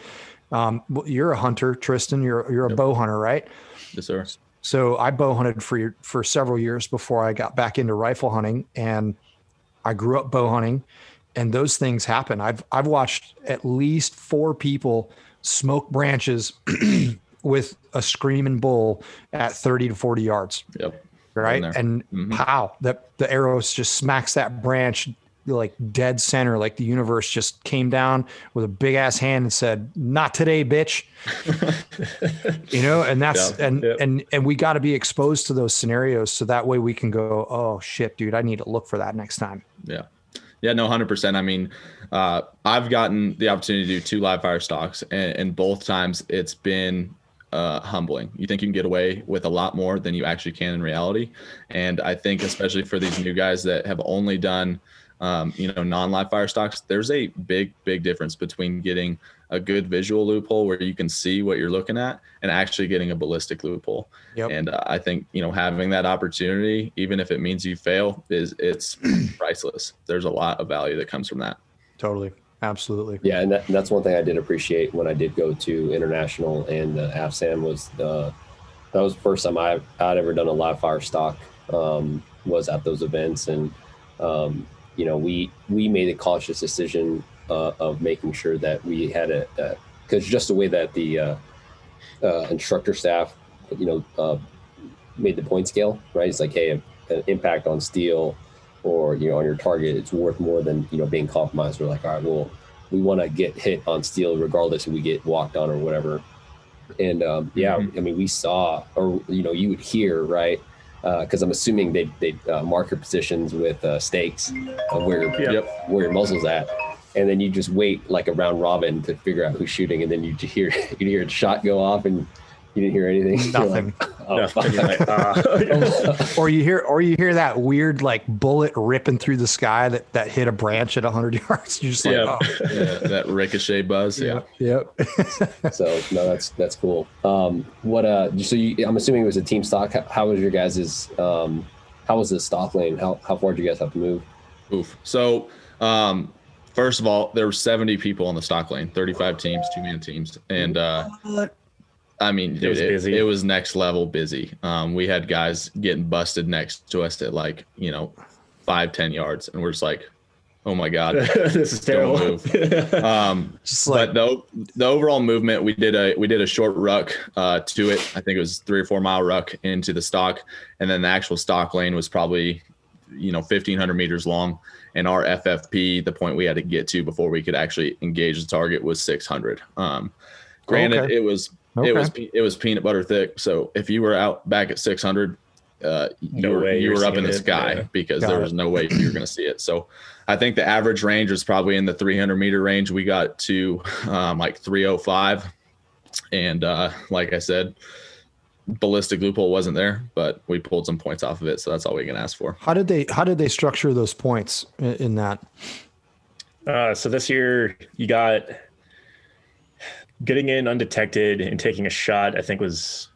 um, you're a hunter tristan. You're you're a yep. bow hunter right? Yes sir. So i bow hunted for for several years before i got back into rifle hunting and i grew up bow hunting and those things happen. I've i've watched at least four people smoke branches with a screaming bull at 30 to 40 yards. Yep right? And mm-hmm. pow, that the arrows just smacks that branch like dead center, like the universe just came down with a big ass hand and said, "Not today, bitch." you know, and that's yeah, and, and and we got to be exposed to those scenarios so that way we can go, "Oh shit, dude, I need to look for that next time." Yeah. Yeah, no, hundred percent. I mean, uh, I've gotten the opportunity to do two live fire stocks, and, and both times it's been uh, humbling. You think you can get away with a lot more than you actually can in reality. And I think, especially for these new guys that have only done, um, you know, non-live fire stocks, there's a big, big difference between getting a good visual loophole where you can see what you're looking at and actually getting a ballistic loophole. Yep. And uh, I think, you know, having that opportunity, even if it means you fail, is it's priceless. There's a lot of value that comes from that. Totally. Absolutely. Yeah, and, that, and, that's one thing I did appreciate when I did go to international and uh, AFSAM was the that was the first time I I'd ever done a live fire stock um, was at those events, and um, you know we we made a conscious decision uh, of making sure that we had a because just the way that the uh, uh, instructor staff you know uh, made the point scale right, it's like hey, an impact on steel or you know on your target it's worth more than you know being compromised we're like all right well we want to get hit on steel regardless if we get walked on or whatever and um, yeah mm-hmm. i mean we saw or you know you would hear right because uh, i'm assuming they they uh, mark your positions with uh, stakes of where yep. where your muzzle's at and then you just wait like a round robin to figure out who's shooting and then you hear you hear a shot go off and you didn't hear anything. Nothing. Like, oh, Nothing. Like, uh. or you hear, or you hear that weird like bullet ripping through the sky that that hit a branch at hundred yards. You're just like, oh. yeah, that ricochet buzz. Yeah. Yep. so no, that's that's cool. Um, what uh, so you, I'm assuming it was a team stock. How, how was your guys's? Um, how was the stock lane? How how far did you guys have to move? Oof. So um, first of all, there were 70 people on the stock lane, 35 teams, two man teams, and uh, I mean, dude, It was it, busy. it was next level busy. Um, we had guys getting busted next to us at like, you know, five, 10 yards. And we're just like, oh my God. this is Don't terrible. Um, Just like but the, the overall movement, we did a we did a short ruck uh, to it. I think it was three or four mile ruck into the stock, and then the actual stock lane was probably, you know, fifteen hundred meters long. And our FFP, the point we had to get to before we could actually engage the target, was six hundred. Um, granted, Okay. it was Okay. it was it was peanut butter thick. So if you were out back at six hundred, uh, you No were way you were up in the it, sky yeah. because Got there it. was no way you were going to see it. So I think the average range was probably in the 300 meter range. We got to um, like 305, and uh, like I said, ballistic loophole wasn't there, but we pulled some points off of it, so that's all we can ask for. how did they how did they structure those points in, in that? Uh, so this year you got getting in undetected and taking a shot. I think was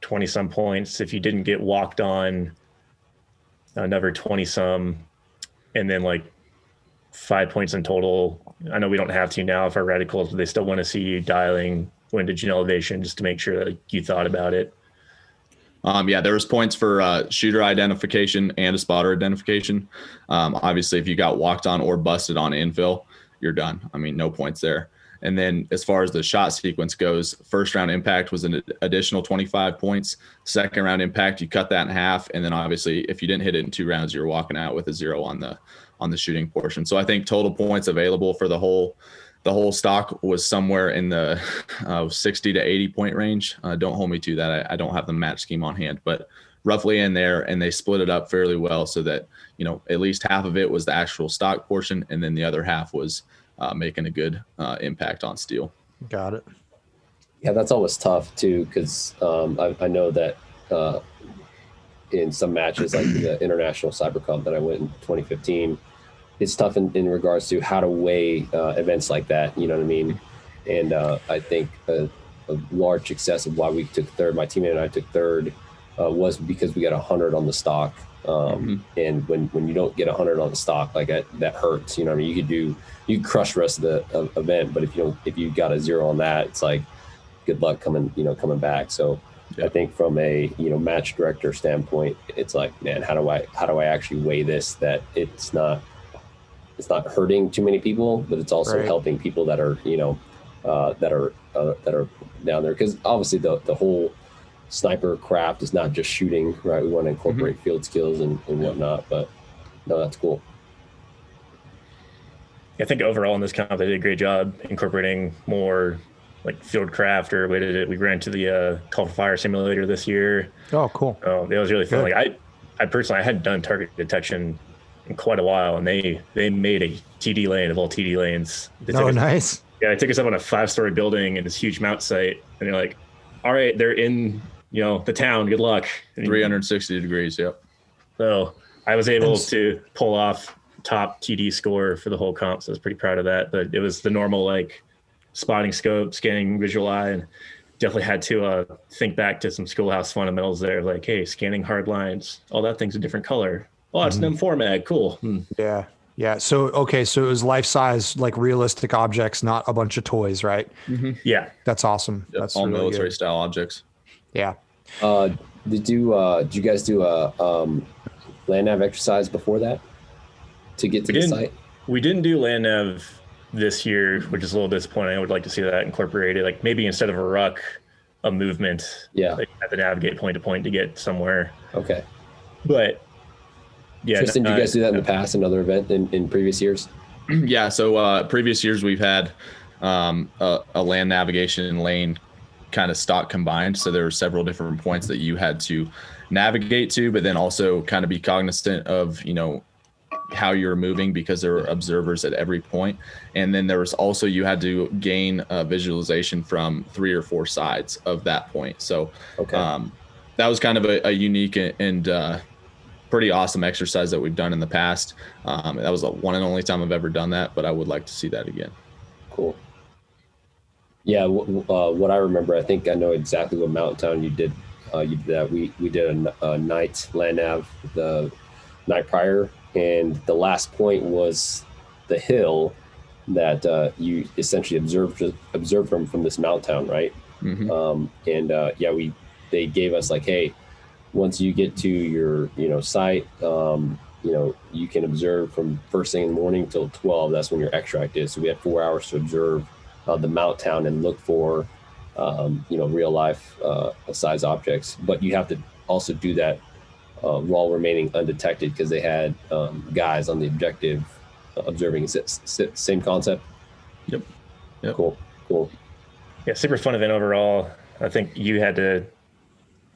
twenty some points. If you didn't get walked on, another twenty some, and then like five points in total. I know we don't have to now for reticles, but they still want to see you dialing windage and elevation just to make sure that you thought about it. Um, yeah, there was points for uh, shooter identification and a spotter identification. Um, obviously, if you got walked on or busted on infill, you're done. I mean, no points there. And then as far as the shot sequence goes, first round impact was an additional 25 points. Second round impact, you cut that in half, and then obviously, if you didn't hit it in two rounds, you're walking out with a zero on the on the shooting portion. So I think total points available for the whole the whole stock was somewhere in the uh, 60 to 80 point range. Uh, don't hold me to that. I, I don't have the match scheme on hand, but roughly in there. And they split it up fairly well so that, you know, at least half of it was the actual stock portion. And then the other half was uh, making a good uh, impact on steel. Got it. Yeah, that's always tough too, because um, I, I know that uh, in some matches like the International Cyber Cup that I went in 2015, it's tough in, in regards to how to weigh uh, events like that. You know what I mean? And uh, I think a, a large success of why we took third, my teammate and I took third, uh, was because we got a hundred on the stock. Um, And when when you don't get a hundred on the stock, like that, that hurts. You know I mean? You could do you crush the rest of the uh, event, but if you don't, if you got a zero on that, it's like good luck coming, you know, coming back. So I think from a you know match director standpoint, it's like, man, how do I how do I actually weigh this that it's not it's not hurting too many people, but it's also Right. helping people that are you know uh, that are uh, that are down there because obviously the the whole sniper craft is not just shooting, right? We want to incorporate field skills and, and whatnot, but no, that's cool. I think overall in this comp, they did a great job incorporating more like field craft or we did it. We ran to the uh, Call for Fire simulator this year. Oh, cool. Oh, it was really fun. Good. Like I, I personally, I hadn't done target detection in quite a while, and they they made a TD lane of all TD lanes. They took Oh, us- nice. Yeah, they took us up on a five story building in this huge MOUT site, and they're like, "All right, they're in, you know, the town. Good luck." And 360 degrees. Yep. So I was able And to pull off top TD score for the whole comp. So I was pretty proud of that. But it was the normal like spotting scope, scanning visual eye, and definitely had to uh, think back to some schoolhouse fundamentals there. Like, hey, scanning hard lines, all that thing's a different color. Oh, it's an M4 mag. Cool. Hmm. Yeah. Yeah. So, okay. So it was life size, like realistic objects, not a bunch of toys, right? Yeah. That's awesome. Yep. That's All really military good. style objects. Yeah. Uh, did you uh, did you guys do a um, land nav exercise before that to get to We the site? We didn't do land nav this year, which is a little disappointing. I would like to see that incorporated. Like maybe instead of a ruck, a movement. Yeah. Like at the navigate point to point to get somewhere. Okay. But yeah, Tristan, did you guys do that in the past, another event in, in previous years? yeah. So uh, previous years we've had um, a, a land navigation lane kind of stock combined. So there were several different points that you had to navigate to, but then also kind of be cognizant of you know how you're moving because there were observers at every point. And then there was also you had to gain a visualization from three or four sides of that point. So Okay. um, that was kind of a, a unique and uh, pretty awesome exercise that we've done in the past. Um, that was the one and only time I've ever done that, but I would like to see that again. Cool. Yeah, w- uh, what I remember, I think I know exactly what mountain town you did. Uh, you did that. We we did a night land nav the night prior, and the last point was the hill that uh, you essentially observed observed from from this mountain town, right? Mhm. Um, and uh, yeah, we they gave us like, hey, once you get to your you know site, um, you know you can observe from first thing in the morning till twelve. That's when your extract is. So we had four hours to observe uh, the MOUT town and look for um, you know real life uh, size objects. But you have to also do that uh, while remaining undetected because they had um, guys on the objective uh, observing. Is it s- s- same concept? Yep. Yep. Cool. Cool. Yeah, super fun event overall. I think you had to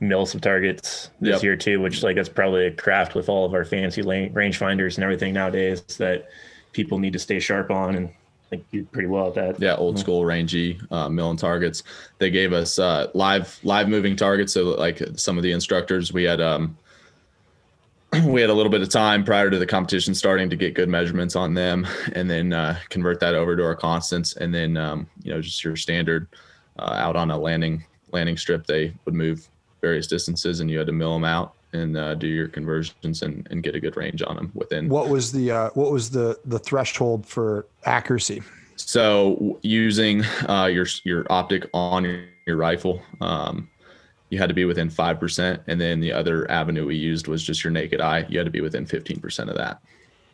mill some targets this Yep. year too, which like that's probably a craft with all of our fancy la- range finders and everything nowadays that people need to stay sharp on. And I think you pretty well at that. Yeah, old school rangy uh, milling targets. They gave us uh, live live moving targets. So like some of the instructors, we had um, we had a little bit of time prior to the competition starting to get good measurements on them, and then uh, convert that over to our constants, and then um, you know just your standard uh, out on a landing landing strip. They would move various distances, and you had to mill them out and uh, do your conversions and, and get a good range on them within What was the uh, what was the the threshold for accuracy? So using uh, your your optic on your, your rifle, um, you had to be within five percent, and then the other avenue we used was just your naked eye. You had to be within fifteen percent of that.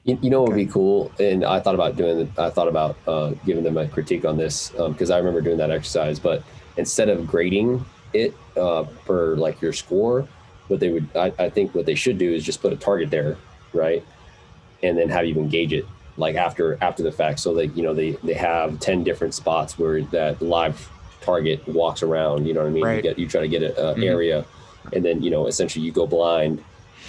You, you know what would be cool, and I thought about doing. I thought about uh, giving them a critique on this because I remember doing that exercise. But instead of grading it uh, for like your score, what they would, I, I think, what they should do is just put a target there, right, and then have you engage it like after after the fact. So like you know they they have ten different spots where that live target walks around. You know what I mean? Right. You get you try to get an Mhm. area, and then you know essentially you go blind,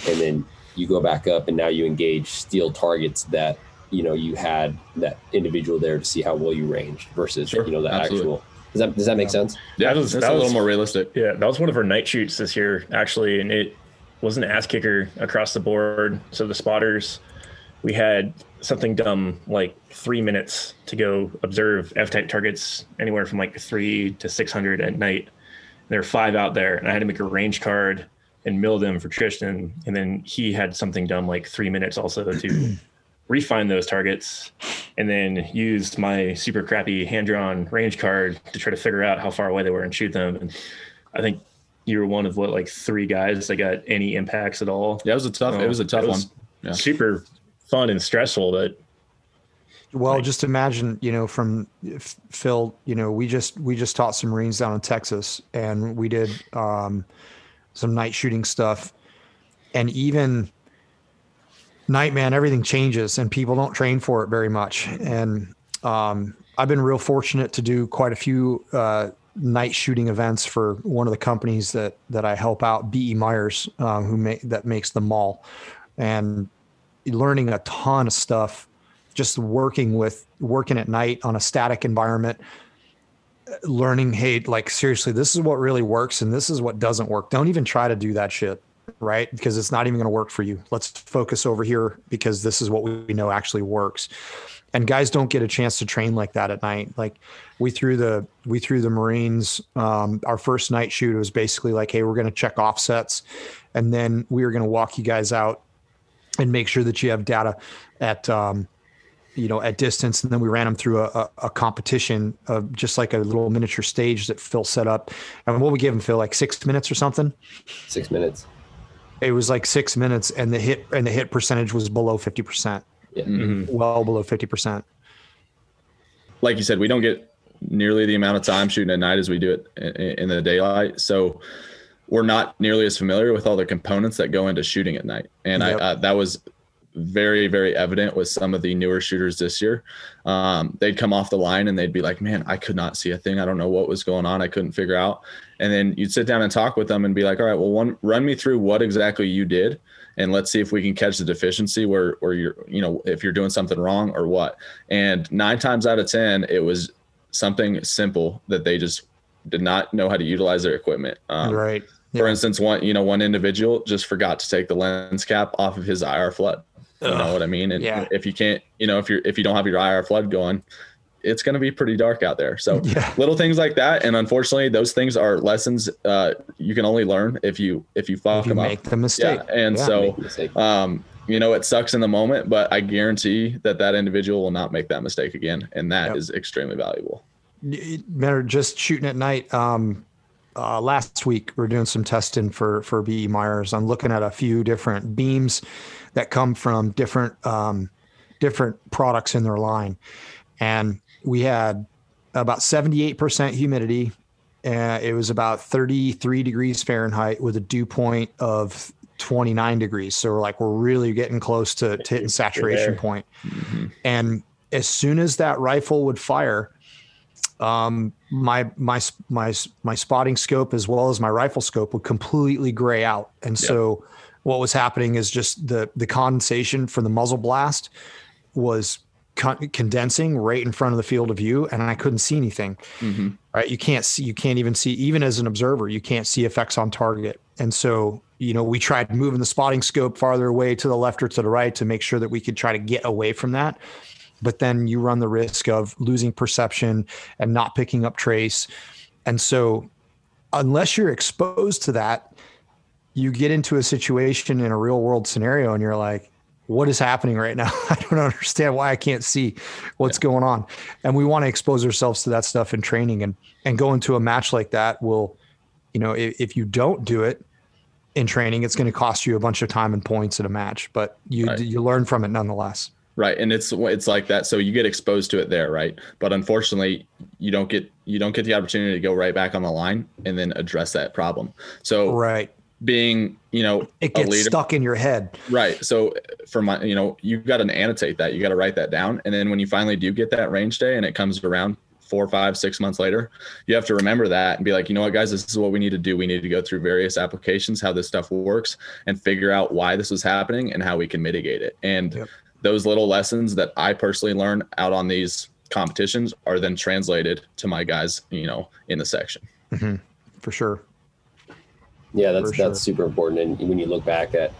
and then you go back up and now you engage steel targets that you know you had that individual there to see how well you ranged versus Sure, you know the absolutely. actual does that does that make sense Yeah, That was- that's that a little more realistic. Yeah, that was one of our night shoots this year, actually, and it was an ass kicker across the board. So the spotters, we had something dumb like three minutes to go observe F-type targets anywhere from like three to six hundred at night. There were five out there, and I had to make a range card and mill them for Tristan, and then he had something dumb like three minutes also to refine those targets and then used my super crappy hand drawn range card to try to figure out how far away they were and shoot them. And I think you were one of what like three guys that got any impacts at all. Yeah, it was a tough. So it was a tough was one. Yeah. Super fun and stressful, but Well, Right. just imagine, you know, from F- Phil, you know, we just we just taught some Marines down in Texas, and we did um, some night shooting stuff, and even night, man, everything changes, and people don't train for it very much. And um, I've been real fortunate to do quite a few uh, night shooting events for one of the companies that that I help out, B.E. Meyers, um, who make that makes the MAWL, and learning a ton of stuff just working with working at night on a static environment learning hey like seriously this is what really works and this is what doesn't work. Don't even try to do that shit right? Because it's not even going to work for you. Let's focus over here because this is what we know actually works. And guys don't get a chance to train like that at night. Like we threw the we threw the marines um, our first night shoot It was basically like hey we're going to check offsets and then we were going to walk you guys out and make sure that you have data at um, you know at distance. And then we ran them through a, a, a competition of just like a little miniature stage that phil set up. And what we gave him phil like six minutes or something? Six minutes it was like six minutes and the hit and the hit percentage was below 50% yeah Mhm. well below 50% like you said, we don't get nearly the amount of time shooting at night as we do it in, in the daylight. So we're not nearly as familiar with all the components that go into shooting at night. And Yep. I, uh, that was very, very evident with some of the newer shooters this year. Um, they'd come off the line and they'd be like, man, I could not see a thing. I don't know what was going on. I couldn't figure out. And then you'd sit down and talk with them and be like, all right, well, one, run me through what exactly you did and let's see if we can catch the deficiency where where you're you know if you're doing something wrong or what. And nine times out of ten it was something simple that they just did not know how to utilize their equipment. Um, right. for instance one you know one individual just forgot to take the lens cap off of his ir flood. You know what i mean? And Yeah. if you can't you know if you're if you don't have your ir flood going it's going to be pretty dark out there so yeah little things like that and unfortunately those things are lessons uh, you can only learn if you if you fuck if you them make up the mistake yeah and Yeah. so mistake. um, you know, it sucks in the moment, but I guarantee that that individual will not make that mistake again, and that is Yep. extremely valuable. matter just shooting at night. Um, uh, last week we are doing some testing for for B.E. Meyers. I'm looking at a few different beams that come from different um, different products in their line, and we had about 78% humidity. And it was about 33 degrees Fahrenheit with a dew point of 29 degrees. So we're like, we're really getting close to, to hitting saturation point. Mm-hmm. And as soon as that rifle would fire, um, my my my my spotting scope as well as my rifle scope would completely gray out. And yep. so what was happening is just the the condensation from the muzzle blast was con- condensing right in front of the field of view, and I couldn't see anything. Mm-hmm. Right, you can't see, you can't even see, even as an observer, you can't see effects on target. And so, you know, we tried moving the spotting scope farther away to the left or to the right to make sure that we could try to get away from that. But then you run the risk of losing perception and not picking up trace. And so, unless you're exposed to that, you get into a situation in a real world scenario and you're like, what is happening right now? I don't understand why I can't see what's yeah. going on. And we want to expose ourselves to that stuff in training and and go into a match like that will, you know, if, if you don't do it in training, it's going to cost you a bunch of time and points in a match, but you right. you learn from it nonetheless. Right, and it's it's like that. So you get exposed to it there, right? But unfortunately, you don't get you don't get the opportunity to go right back on the line and then address that problem. So right, being you know it gets stuck in your head. Right. So for my you know you've got to annotate that. You got to write that down. And then when you finally do get that range day and it comes around four five six months later you have to remember that and be like you know what guys this is what we need to do. We need to go through various applications how this stuff works and figure out why this is happening and how we can mitigate it. And yep. those little lessons that i personally learn out on these competitions are then translated to my guys you know in the section. Mm-hmm. for sure yeah, that's sure. that's super important. And when you look back at,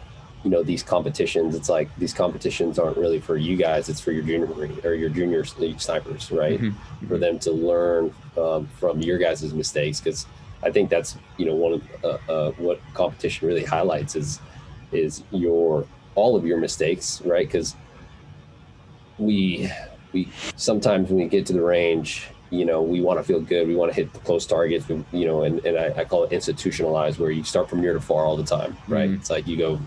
you know, these competitions, it's like these competitions aren't really for you guys; it's for your junior or your junior league snipers, right? Mm-hmm. For them to learn um, from your guys' mistakes, because I think that's you know one of uh, uh, what competition really highlights is is your all of your mistakes, right? Because we we sometimes when we get to the range you know, we want to feel good. We want to hit the close targets, you know, and, and I, I, call it institutionalized where you start from near to far all the time, right? Mm-hmm. It's like you go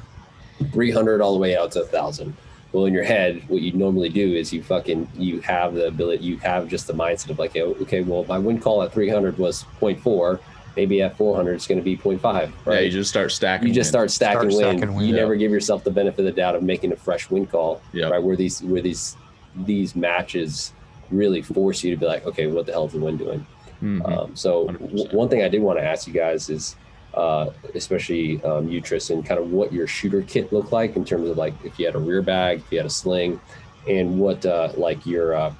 300 all the way out to a thousand. Well, in your head, what you normally do is you fucking, you have the ability, you have just the mindset of like, okay, well, my wind call at 300 was 0.4. Maybe at 400, it's going to be 0.5, right? Yeah, you just start stacking. You just start stacking, start wind. stacking wind. You yeah. never give yourself the benefit of the doubt of making a fresh wind call, yep. right? Where these, where these, these matches, really force you to be like, okay, what the hell is the wind doing? Mm-hmm. Um, so w- one thing I did want to ask you guys is, uh, especially um, you, Tristan, kind of what your shooter kit looked like in terms of like if you had a rear bag, if you had a sling, and what uh, like your uh,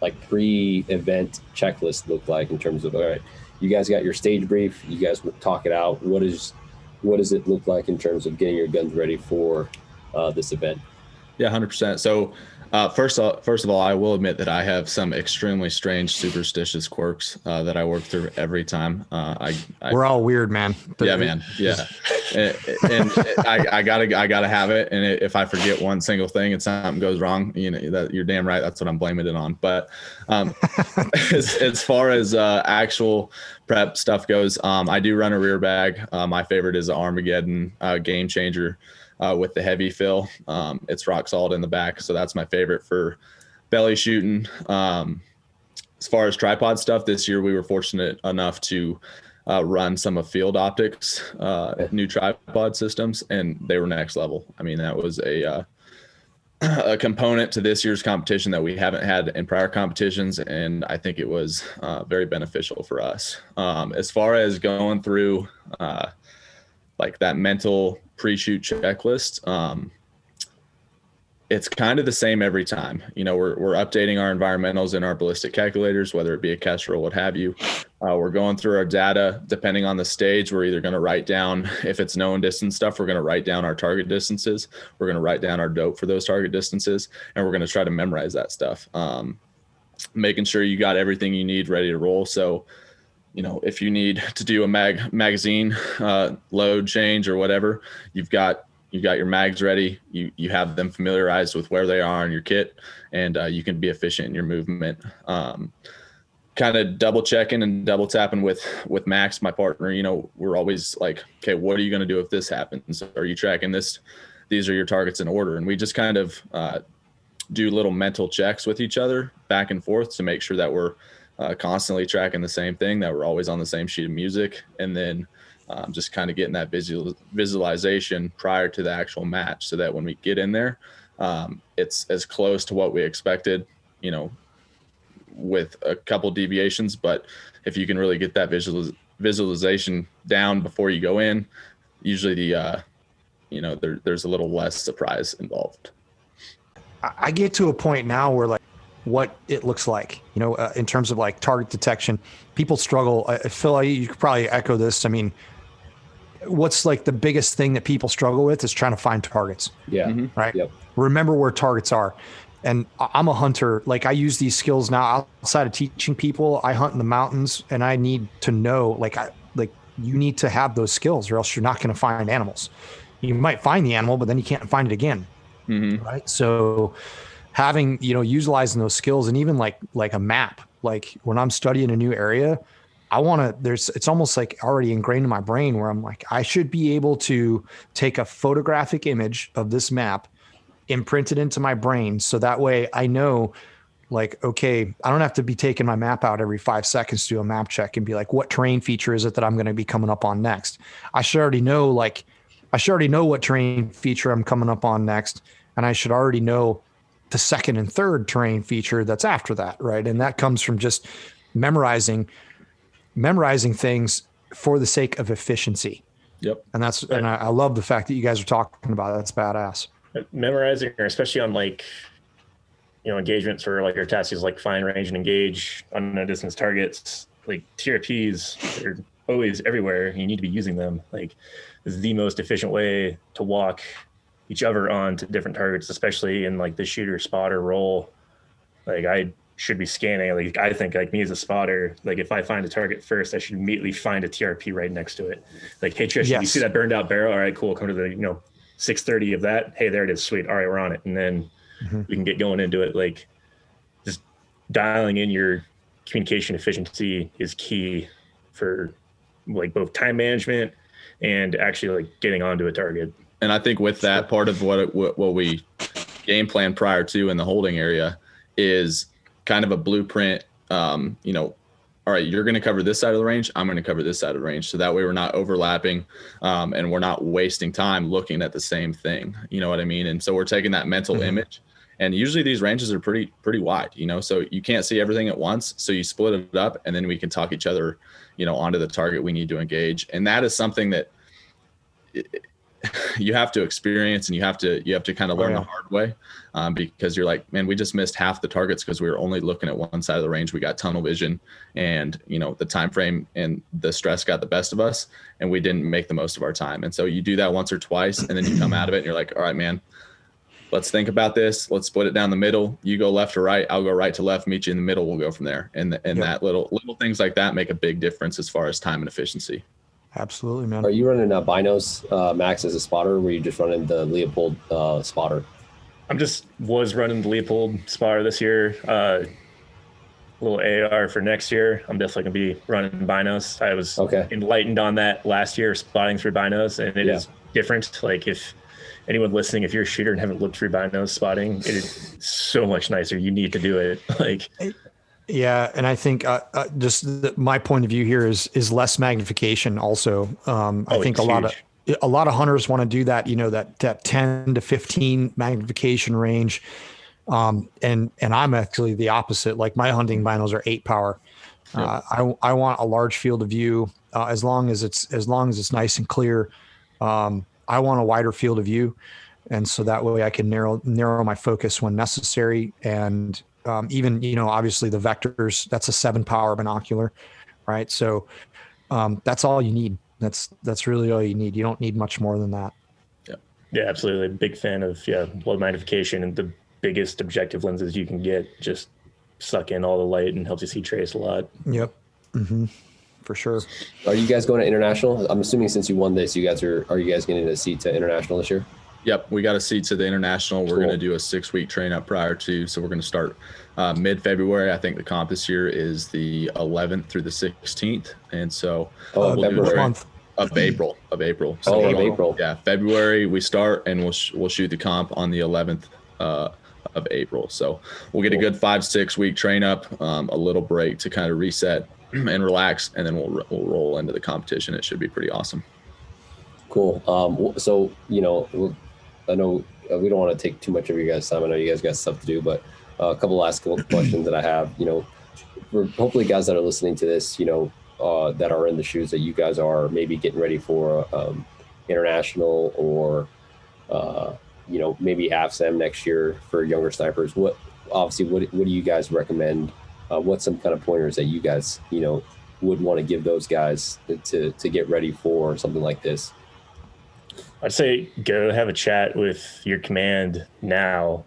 like pre-event checklist looked like in terms of all right, you guys got your stage brief, you guys talk it out. What is what does it look like in terms of getting your guns ready for uh, this event? Yeah, hundred percent. So uh, first, first of all, I will admit that I have some extremely strange, superstitious quirks uh, that I work through every time. Uh, I, I, we're all weird, man. Yeah, man. Yeah, and, and I, I, gotta, I gotta have it. And if I forget one single thing and something goes wrong, you know, that you're damn right. That's what I'm blaming it on. But um, as, as far as uh, actual prep stuff goes, um, I do run a rear bag. Uh, my favorite is the Armageddon uh, Game Changer uh, with the heavy fill. Um, it's rock solid in the back, so that's my favorite for belly shooting. Um, as far as tripod stuff, this year we were fortunate enough to uh, run some of Field Optics uh, new tripod systems, and they were next level. I mean, that was a uh, a component to this year's competition that we haven't had in prior competitions, and I think it was uh, very beneficial for us. Um, as far as going through uh, like that mental pre-shoot checklist. Um, it's kind of the same every time. You know, we're, we're updating our environmentals in our ballistic calculators, whether it be a Kestrel, what have you. Uh, we're going through our data. Depending on the stage, we're either going to write down, if it's known distance stuff, we're going to write down our target distances. We're going to write down our dope for those target distances, and we're going to try to memorize that stuff. Um, making sure you got everything you need ready to roll. So, you know, if you need to do a mag magazine uh, load change or whatever, you've got you got your mags ready. You you have them familiarized with where they are in your kit, and uh, you can be efficient in your movement. Um, kind of double checking and double tapping with with Max, my partner. You know, we're always like, okay, what are you going to do if this happens? Are you tracking this? These are your targets in order, and we just kind of uh, do little mental checks with each other back and forth to make sure that we're uh, constantly tracking the same thing, that we're always on the same sheet of music, and then um, just kind of getting that visual visualization prior to the actual match, so that when we get in there, um, it's as close to what we expected. You know, with a couple deviations, but if you can really get that visual visualization down before you go in, usually the uh, you know there, there's a little less surprise involved. I get to a point now where like what it looks like, you know, uh, in terms of like target detection, people struggle. I feel like you could probably echo this. I mean, what's like the biggest thing that people struggle with is trying to find targets. Yeah. Mm-hmm. Right. Yep. Remember where targets are and I'm a hunter. Like I use these skills now outside of teaching people. I hunt in the mountains, and I need to know, like, I like you need to have those skills, or else you're not going to find animals. You might find the animal, but then you can't find it again. Mm-hmm. Right. So having you know utilizing those skills, and even like like a map, like when I'm studying a new area. I want to, there's, it's almost like already ingrained in my brain where I'm like, I should be able to take a photographic image of this map imprinted into my brain so that way I know like okay i don't have to be taking my map out every five seconds to do a map check and be like what terrain feature is it that i'm going to be coming up on next i should already know like i should already know what terrain feature i'm coming up on next and i should already know the second and third terrain feature that's after that right and that comes from just memorizing memorizing things for the sake of efficiency yep and that's and I, I love the fact that you guys are talking about it. that's badass memorizing, or especially on like you know engagements for like your tasks is like find, range, and engage on no distance targets. Like TRPs are always everywhere. You need to be using them. Like this is the most efficient way to walk each other on to different targets, especially in like the shooter spotter role. Like I should be scanning. Like I think like me as a spotter, like if I find a target first, I should immediately find a TRP right next to it. Like, hey Trish, yes. you see that burned out barrel? All right, cool. Come to the, you know, 6.30 of that hey there it is sweet all right we're on it and then mm-hmm. we can get going into it like just dialing in your communication efficiency is key for like both time management and actually like getting onto a target and i think with that part of what what, what we game plan prior to in the holding area is kind of a blueprint um, you know all right, you're going to cover this side of the range. I'm going to cover this side of the range. So that way we're not overlapping um, and we're not wasting time looking at the same thing. You know what I mean? And so we're taking that mental mm-hmm. image and usually these ranges are pretty, pretty wide, you know, so you can't see everything at once. So you split it up and then we can talk each other, you know, onto the target we need to engage. And that is something that you have to experience and you have to you have to kind of learn oh, yeah. the hard way um, because you're like man we just missed half the targets because we were only looking at one side of the range. We got tunnel vision and you know the time frame and the stress got the best of us and we didn't make the most of our time. And so you do that once or twice and then you come out of it and you're like all right man let's think about this. Let's split it down the middle. You go left or right. I'll go right to left. Meet you in the middle. We'll go from there. And and that little little things like that make a big difference as far as time and efficiency Absolutely, man. Are you running uh, binos, uh, Max, as a spotter, or were you just running the Leupold uh, spotter? I'm just was running the Leupold spotter this year. Uh, little AR for next year. I'm definitely gonna be running binos. I was okay. enlightened on that last year, spotting through binos, and it yeah. is different. Like if anyone listening, if you're a shooter and haven't looked through binos spotting, it is so much nicer. You need to do it. Like yeah, and I think uh, uh, just the, my point of view here is is less magnification. Also, um, I oh, think a huge. lot of a lot of hunters want to do that. You know that that ten to fifteen magnification range, um, and and I'm actually the opposite. Like my hunting binos are eight power. Uh, I I want a large field of view uh, as long as it's as long as it's nice and clear. Um, I want a wider field of view, and so that way I can narrow narrow my focus when necessary and um, even you know obviously the vectors that's a seven power binocular right? So um, that's all you need. That's that's really all you need. You don't need much more than that. Yeah yeah absolutely. Big fan of yeah low magnification and the biggest objective lenses you can get. Just suck in all the light and helps you see trace a lot. Yep. Mm-hmm. for sure. Are you guys going to international? I'm assuming since you won this you guys are are you guys getting a seat to international this year Yep, we got a seat to the international. We're Cool. going to do a six week train up prior to, so we're going to start uh, mid February. I think the comp this year is the 11th through the 16th, and so Oh, we'll February. it month. of April of April. Oh, we're of April. Yeah, February we start, and we'll sh- we'll shoot the comp on the 11th uh, of April. So we'll get a good five six week train up, um, a little break to kind of reset and relax, and then we'll we'll roll into the competition. It should be pretty awesome. Cool. Um, so you know, we'll- I know uh, we don't want to take too much of your guys' time. I know you guys got stuff to do, but uh, a couple last couple questions that I have. You know, for hopefully guys that are listening to this, you know, uh, that are in the shoes that you guys are, maybe getting ready for um, international or uh, you know maybe AFSAM next year for younger snipers. What obviously what what do you guys recommend? Uh, what's some kind of pointers that you guys you know would want to give those guys to to get ready for something like this? I'd say go have a chat with your command now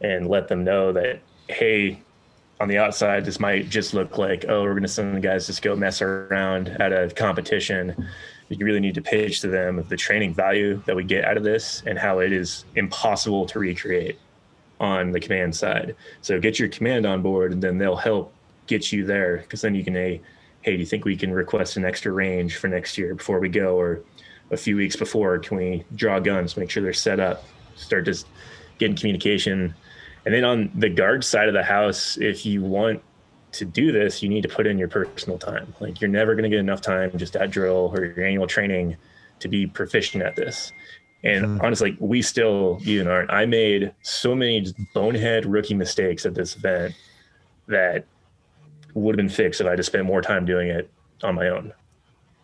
and let them know that, hey, on the outside, this might just look like, oh, we're going to send the guys just go mess around at a competition. You really need to pitch to them the training value that we get out of this and how it is impossible to recreate on the command side. So get your command on board and then they'll help get you there because then you can, hey, hey, do you think we can request an extra range for next year before we go? Or a few weeks before can we draw guns make sure they're set up start just getting communication. And then on the guard side of the house if you want to do this you need to put in your personal time. Like you're never going to get enough time just at drill or your annual training to be proficient at this. And Mhm. honestly we still even aren't i made so many bonehead rookie mistakes at this event that would have been fixed if i just spent more time doing it on my own.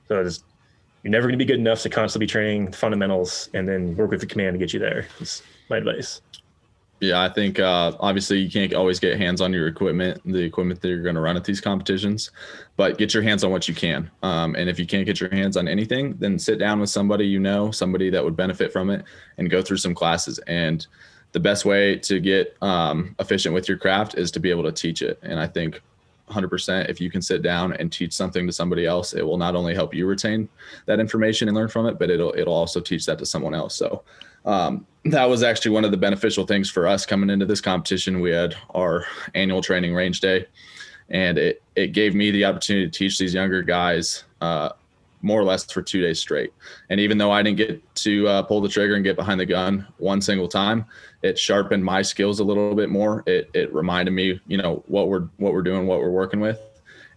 So it's you're never going to be good enough to constantly be training fundamentals and then work with the command to get you there. That's my advice. Yeah, I think uh, obviously you can't always get hands on your equipment, the equipment that you're going to run at these competitions, but get your hands on what you can. Um, and if you can't get your hands on anything, then sit down with somebody you know, somebody that would benefit from it, and go through some classes. And the best way to get um, efficient with your craft is to be able to teach it. And I think 100% if you can sit down and teach something to somebody else, it will not only help you retain that information and learn from it, but it'll it'll also teach that to someone else. So um, that was actually one of the beneficial things for us coming into this competition. We had our annual training range day, and it it gave me the opportunity to teach these younger guys uh, more or less for two days straight. And even though I didn't get to uh, pull the trigger and get behind the gun one single time, it sharpened my skills a little bit more. It it reminded me, you know, what we're what we're doing, what we're working with.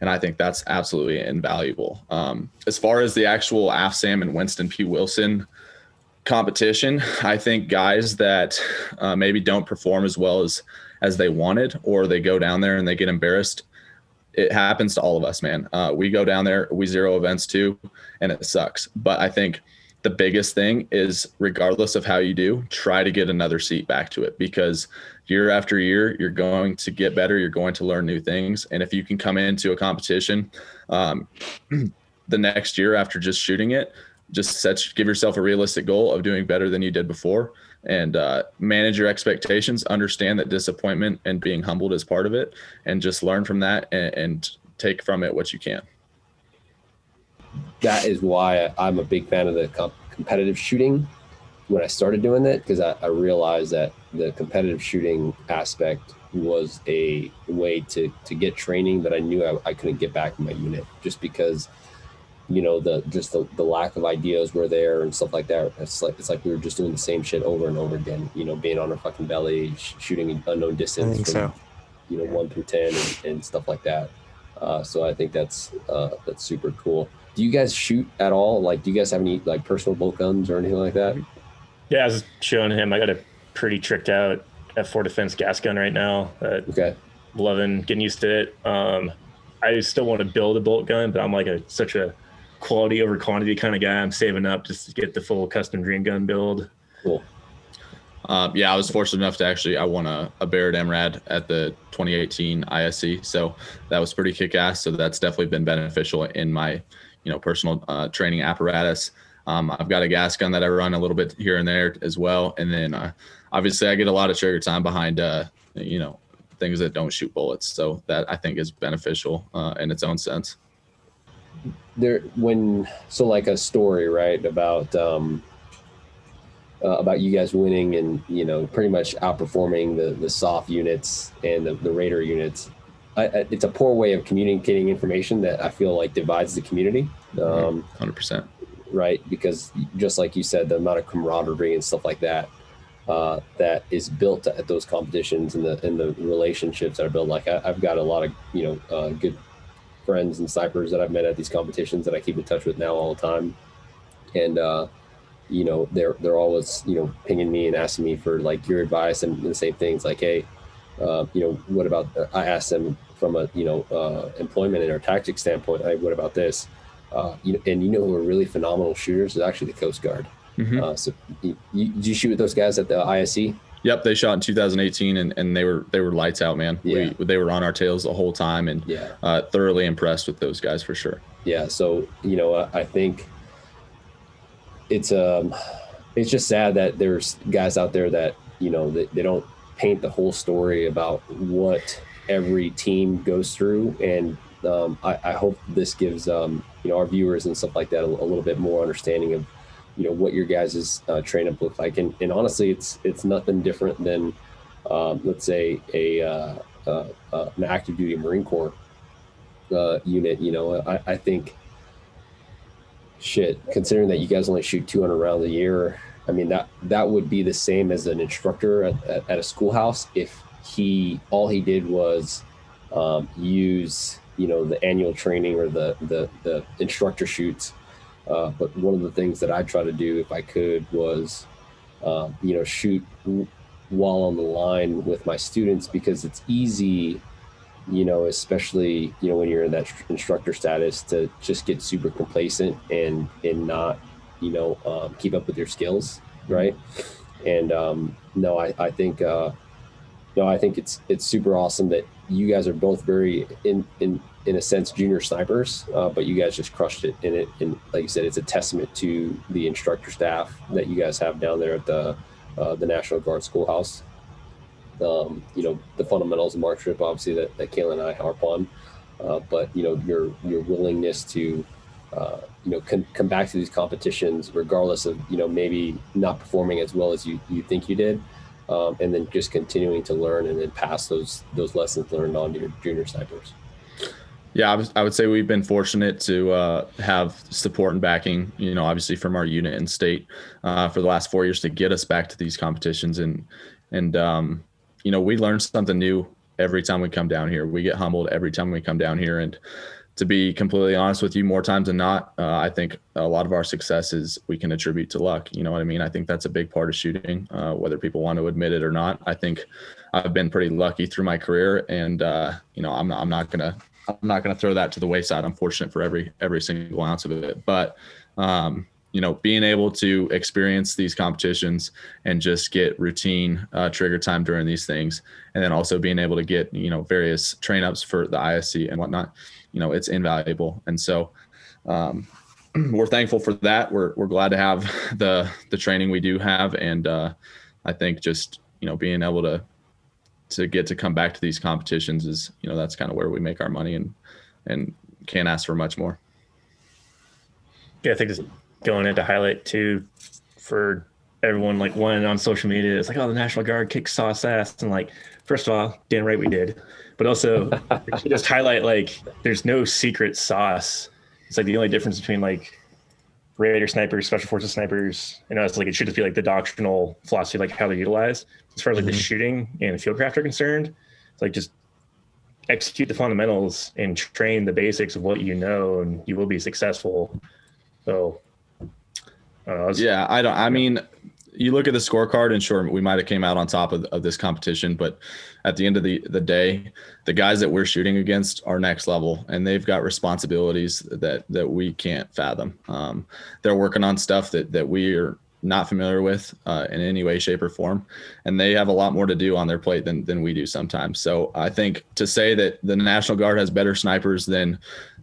And I think that's absolutely invaluable. Um, as far as the actual AFSAM and Winston P. Wilson competition, I think guys that uh, maybe don't perform as well as as they wanted, or they go down there and they get embarrassed. It happens to all of us, man. Uh, we go down there, we zero events too, and it sucks. But I think the biggest thing is, regardless of how you do, try to get another seat back to it because year after year, you're going to get better. You're going to learn new things, and if you can come into a competition um, the next year after just shooting it, just set give yourself a realistic goal of doing better than you did before and uh, manage your expectations understand that disappointment and being humbled is part of it and just learn from that and, and take from it what you can. That is why I'm a big fan of the comp- competitive shooting when I started doing that because I, I realized that the competitive shooting aspect was a way to to get training that I knew I, I couldn't get back in my unit just because you know the just the, the lack of ideas were there and stuff like that it's like it's like we were just doing the same shit over and over again you know being on our fucking belly sh- shooting an unknown distance think from, so. you know one through ten and, and stuff like that uh, so I think that's uh, that's super cool do you guys shoot at all like do you guys have any like personal bolt guns or anything like that Yeah, I was showing him. I got a pretty tricked out F4 Defense gas gun right now. That okay loving getting used to it. Um, I still want to build a bolt gun, but I'm like a such a quality over quantity kind of guy. I'm saving up just to get the full custom dream gun build. cool. Um, yeah i was fortunate enough to actually i won a, a barrett mrad at the 2018 isc so that was pretty kick-ass. So that's definitely been beneficial in my you know personal uh, training apparatus. Um, i've got a gas gun that i run a little bit here and there as well. And then uh, obviously i get a lot of trigger time behind uh, you know things that don't shoot bullets. So that i think is beneficial uh, in its own sense there when so like a story right about um uh, about you guys winning and you know pretty much outperforming the the soft units and the, the Raider units. I, I, it's a poor way of communicating information that I feel like divides the community. Um, Hundred percent. right? Because just like you said, the amount of camaraderie and stuff like that uh, that is built at those competitions and the and the relationships that are built. Like I, have got a lot of you know uh, good friends and snipers that I've met at these competitions that I keep in touch with now all the time, and uh, you know they're they're always you know pinging me and asking me for like your advice and the same things like hey. Uh, you know, what about? I asked them from a you know uh, employment and or tactic standpoint. Hey, what about this? Uh, you know, and you know who are really phenomenal shooters is actually the Coast Guard. Mhm. Uh, so, you, you, you shoot with those guys at the ISC? Yep, they shot in 2018, and, and they were they were lights out, man. Yeah. We, they were on our tails the whole time, and Yeah, uh, thoroughly impressed with those guys for sure. yeah. So you know, I, I think it's um, it's just sad that there's guys out there that you know they, they don't paint the whole story about what every team goes through, and um, I, I hope this gives um, you know our viewers and stuff like that a, a little bit more understanding of you know what your guys' uh, train up look like, and, and honestly, it's it's nothing different than um, let's say a uh, uh, uh, an active duty Marine Corps uh, unit. You know, I, I think shit. Considering that you guys only shoot 200 rounds a year, I mean that that would be the same as an instructor at, at, at a schoolhouse if he all he did was um, use you know the annual training or the the, the instructor shoots. Uh, but one of the things that I try to do, if I could, was um, you know shoot w- while on the line with my students because it's easy you know especially you know when you're in that tr- instructor status to just get super complacent and and not you know um, keep up with your skills right? And um, no i i think uh no i think it's it's super awesome that you guys are both very in in in a sense junior snipers uh, but you guys just crushed it in it. And like you said it's a testament to the instructor staff that you guys have down there at the uh, the national guard schoolhouse. Um, you know the fundamentals of marksmanship obviously that, that Caylen and I harp on uh, but you know your your willingness to uh, you know con- come back to these competitions regardless of you know maybe not performing as well as you you think you did um, and then just continuing to learn and then pass those those lessons learned on to your junior snipers Yeah, I, was, I would say we've been fortunate to uh, have support and backing, you know, obviously from our unit and state uh, for the last four years to get us back to these competitions. And, and um, you know, we learn something new every time we come down here. We get humbled every time we come down here. And to be completely honest with you, more times than not, uh, I think a lot of our successes we can attribute to luck. You know what I mean? I think that's a big part of shooting, uh, whether people want to admit it or not. I think I've been pretty lucky through my career, and uh, you know, I'm not, I'm not gonna I'm not going to throw that to the wayside. I'm fortunate for every every single ounce of it, but um, you know, being able to experience these competitions and just get routine uh, trigger time during these things, and then also being able to get you know various train ups for the ISC and whatnot, you know, it's invaluable. And so, um, we're thankful for that. We're we're glad to have the the training we do have, and uh, I think just you know being able to to get to come back to these competitions is you know that's kind of where we make our money and and can't ask for much more Yeah, I think just going into highlight too for everyone like one on social media. It's like, oh, the National Guard kicks sauce ass, and like, first of all, damn right we did, but also just highlight like there's no secret sauce. It's like the only difference between like Raider snipers, special forces snipers. You know, it's like it should just be like the doctrinal philosophy, like how they're utilized. As far as like the mm-hmm. shooting and fieldcraft are concerned, it's like just execute the fundamentals and train the basics of what you know, and you will be successful. So, I know, yeah i don't i mean you look at the scorecard and sure we might have came out on top of, of this competition but at the end of the, the day the guys that we're shooting against are next level and they've got responsibilities that that we can't fathom. Um, they're working on stuff that that we are not familiar with uh, in any way shape or form and they have a lot more to do on their plate than, than we do sometimes. So i think to say that the national guard has better snipers than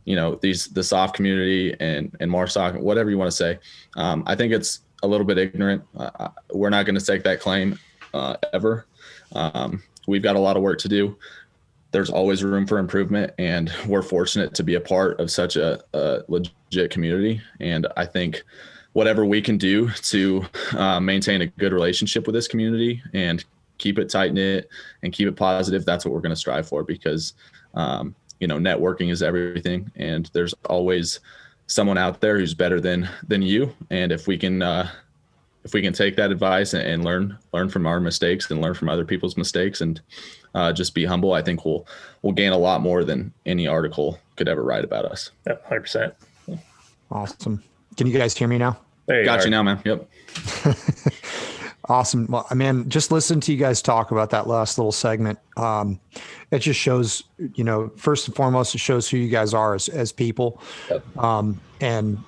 you know these the soft community and and marsoc whatever you want to say um, i think it's a little bit ignorant. Uh, we're not going to take that claim uh, ever. Um, we've got a lot of work to do. There's always room for improvement and we're fortunate to be a part of such a, a legit community. And i think whatever we can do to uh, maintain a good relationship with this community and keep it tight knit and keep it positive, that's what we're going to strive for because, um, you know, networking is everything, and there's always someone out there who's better than than you. And if we can, uh, if we can take that advice and, and, learn learn from our mistakes and learn from other people's mistakes and uh, just be humble, I think we'll we'll gain a lot more than any article could ever write about us. Yep, hundred percent. Awesome. Can you guys hear me now? There you Got are. you now, man. Yep. awesome. Well, I mean, just listen to you guys talk about that last little segment. Um, it just shows, you know, first and foremost, it shows who you guys are as, as people, yep. um, and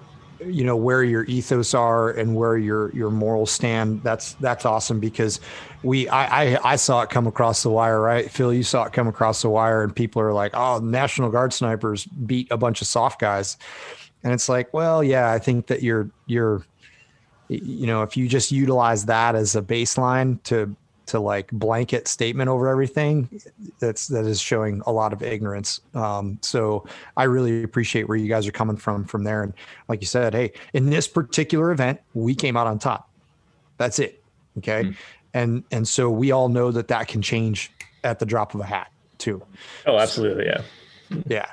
you know where your ethos are and where your your morals stand. That's that's awesome because we I, I I saw it come across the wire, right? Phil, you saw it come across the wire, and people are like, "Oh, National Guard snipers beat a bunch of soft guys," and it's like, well, yeah, I think that you're you're you know if you just utilize that as a baseline to to like blanket statement over everything that's that is showing a lot of ignorance. Um, so i really appreciate where you guys are coming from from there. And like you said hey in this particular event we came out on top. That's it. Okay? Mm-hmm. and and so we all know that that can change at the drop of a hat too. Oh absolutely. Yeah. Yeah.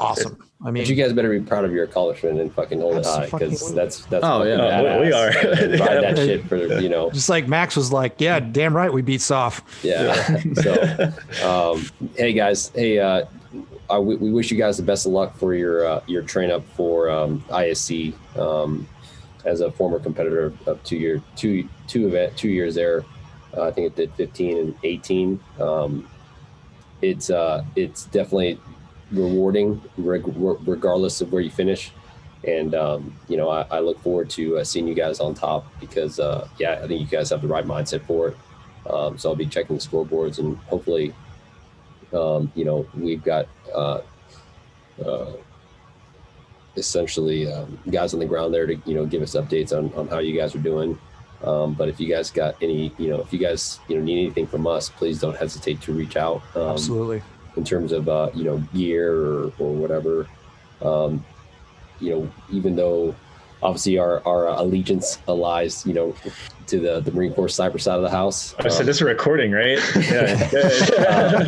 Awesome. I mean, but you guys better be proud of your accomplishment and fucking hold it high because that's that's oh yeah, oh, we are ride that shit for you know. Just like Max was like, yeah, damn right, we beat Soft. Yeah. so, um, hey guys, hey, uh, I, we, we wish you guys the best of luck for your uh, your train up for um, ISC. Um, as a former competitor of two year two two event two years there, uh, I think it did 15 and 18. Um, it's uh, it's definitely rewarding regardless of where you finish. And um, you know, I, I, look forward to uh, seeing you guys on top because uh, yeah, I think you guys have the right mindset for it. Um, so I'll be checking the scoreboards and hopefully, um, you know, we've got uh, uh essentially um, guys on the ground there to you know give us updates on, on how you guys are doing. Um, but if you guys got any, you know, if you guys you know need anything from us, please don't hesitate to reach out. Um, Absolutely in terms of uh, you know gear or, or whatever. Um, you know, even though obviously our our allegiance lies, you know, to the the Marine Corps sniper side of the house. I said um, this is recording, right? Yeah. uh,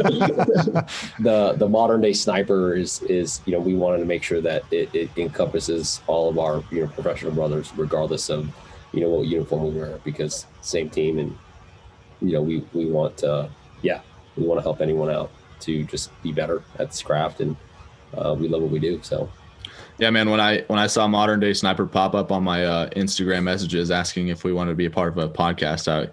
the the modern day sniper is is you know we wanted to make sure that it, it encompasses all of our you know professional brothers, regardless of you know what uniform we wear, because same team and you know we we want to yeah we want to help anyone out to just be better at this craft, and uh, we love what we do. So. Yeah, man. When I when I saw modern day sniper pop up on my uh, Instagram messages asking if we wanted to be a part of a podcast, I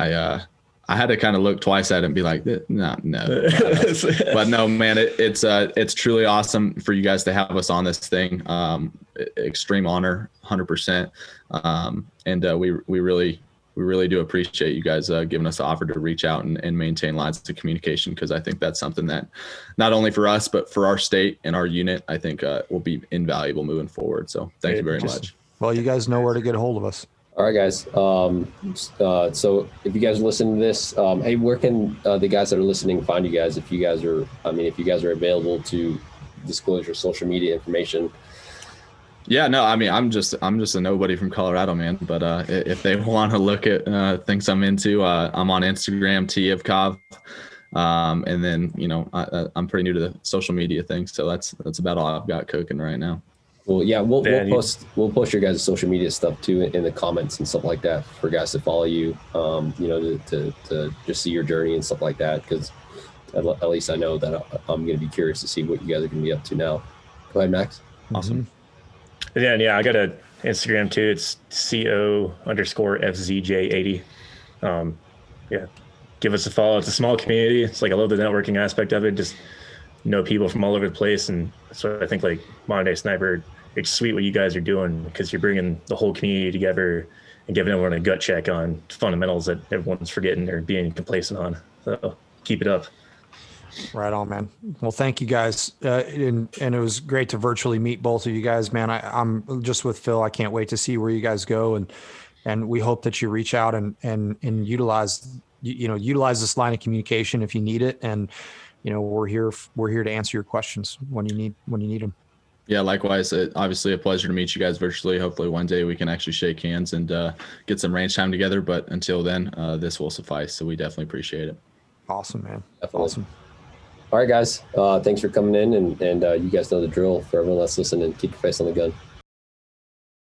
I uh, I had to kind of look twice at it and be like, no, no. but no, man, it, it's uh, it's truly awesome for you guys to have us on this thing. Um, extreme honor, hundred percent. Um, and uh, we we really we really do appreciate you guys uh, giving us the offer to reach out and, and maintain lines of communication because I think that's something that not only for us but for our state and our unit I think uh, will be invaluable moving forward. So thank you very Just, much. Well, you guys know where to get a hold of us. All right, guys. Um, uh, so if you guys are listening to this, um, hey, where can uh, the guys that are listening find you guys? If you guys are, I mean, if you guys are available to disclose your social media information, yeah, no, I mean, I'm just I'm just a nobody from Colorado, man. But uh, if they want to look at uh, things I'm into, uh, I'm on Instagram, T Tyevkov, um, and then you know I, am pretty new to the social media thing, so that's that's about all I've got cooking right now. Well, yeah, we'll, we'll post we'll post your guys' social media stuff too in the comments and stuff like that for guys to follow you. Um, you know, to, to, to just see your journey and stuff like that because at, at, least I know that I'm going to be curious to see what you guys are going to be up to now. Go ahead, Max. Awesome. Mm-hmm. Yeah, yeah, I got a Instagram too. It's co underscore fzj80. Um, yeah, give us a follow. It's a small community. It's like I love the networking aspect of it. Just know people from all over the place, and so I think like modern day sniper. It's sweet what you guys are doing because you're bringing the whole community together and giving everyone a gut check on fundamentals that everyone's forgetting or being complacent on. So keep it up. Right on, man. Well, thank you guys, uh, and and it was great to virtually meet both of you guys, man. I, I'm just with Phil. I can't wait to see where you guys go, and and we hope that you reach out and and and utilize you, you know utilize this line of communication if you need it, and you know we're here we're here to answer your questions when you need when you need them. Yeah, likewise. It, obviously, a pleasure to meet you guys virtually. Hopefully, one day we can actually shake hands and uh, get some range time together. But until then, uh, this will suffice. So we definitely appreciate it. Awesome, man. Definitely. Awesome. All right, guys. Uh, thanks for coming in, and and uh, you guys know the drill. For everyone that's listening, keep your face on the gun.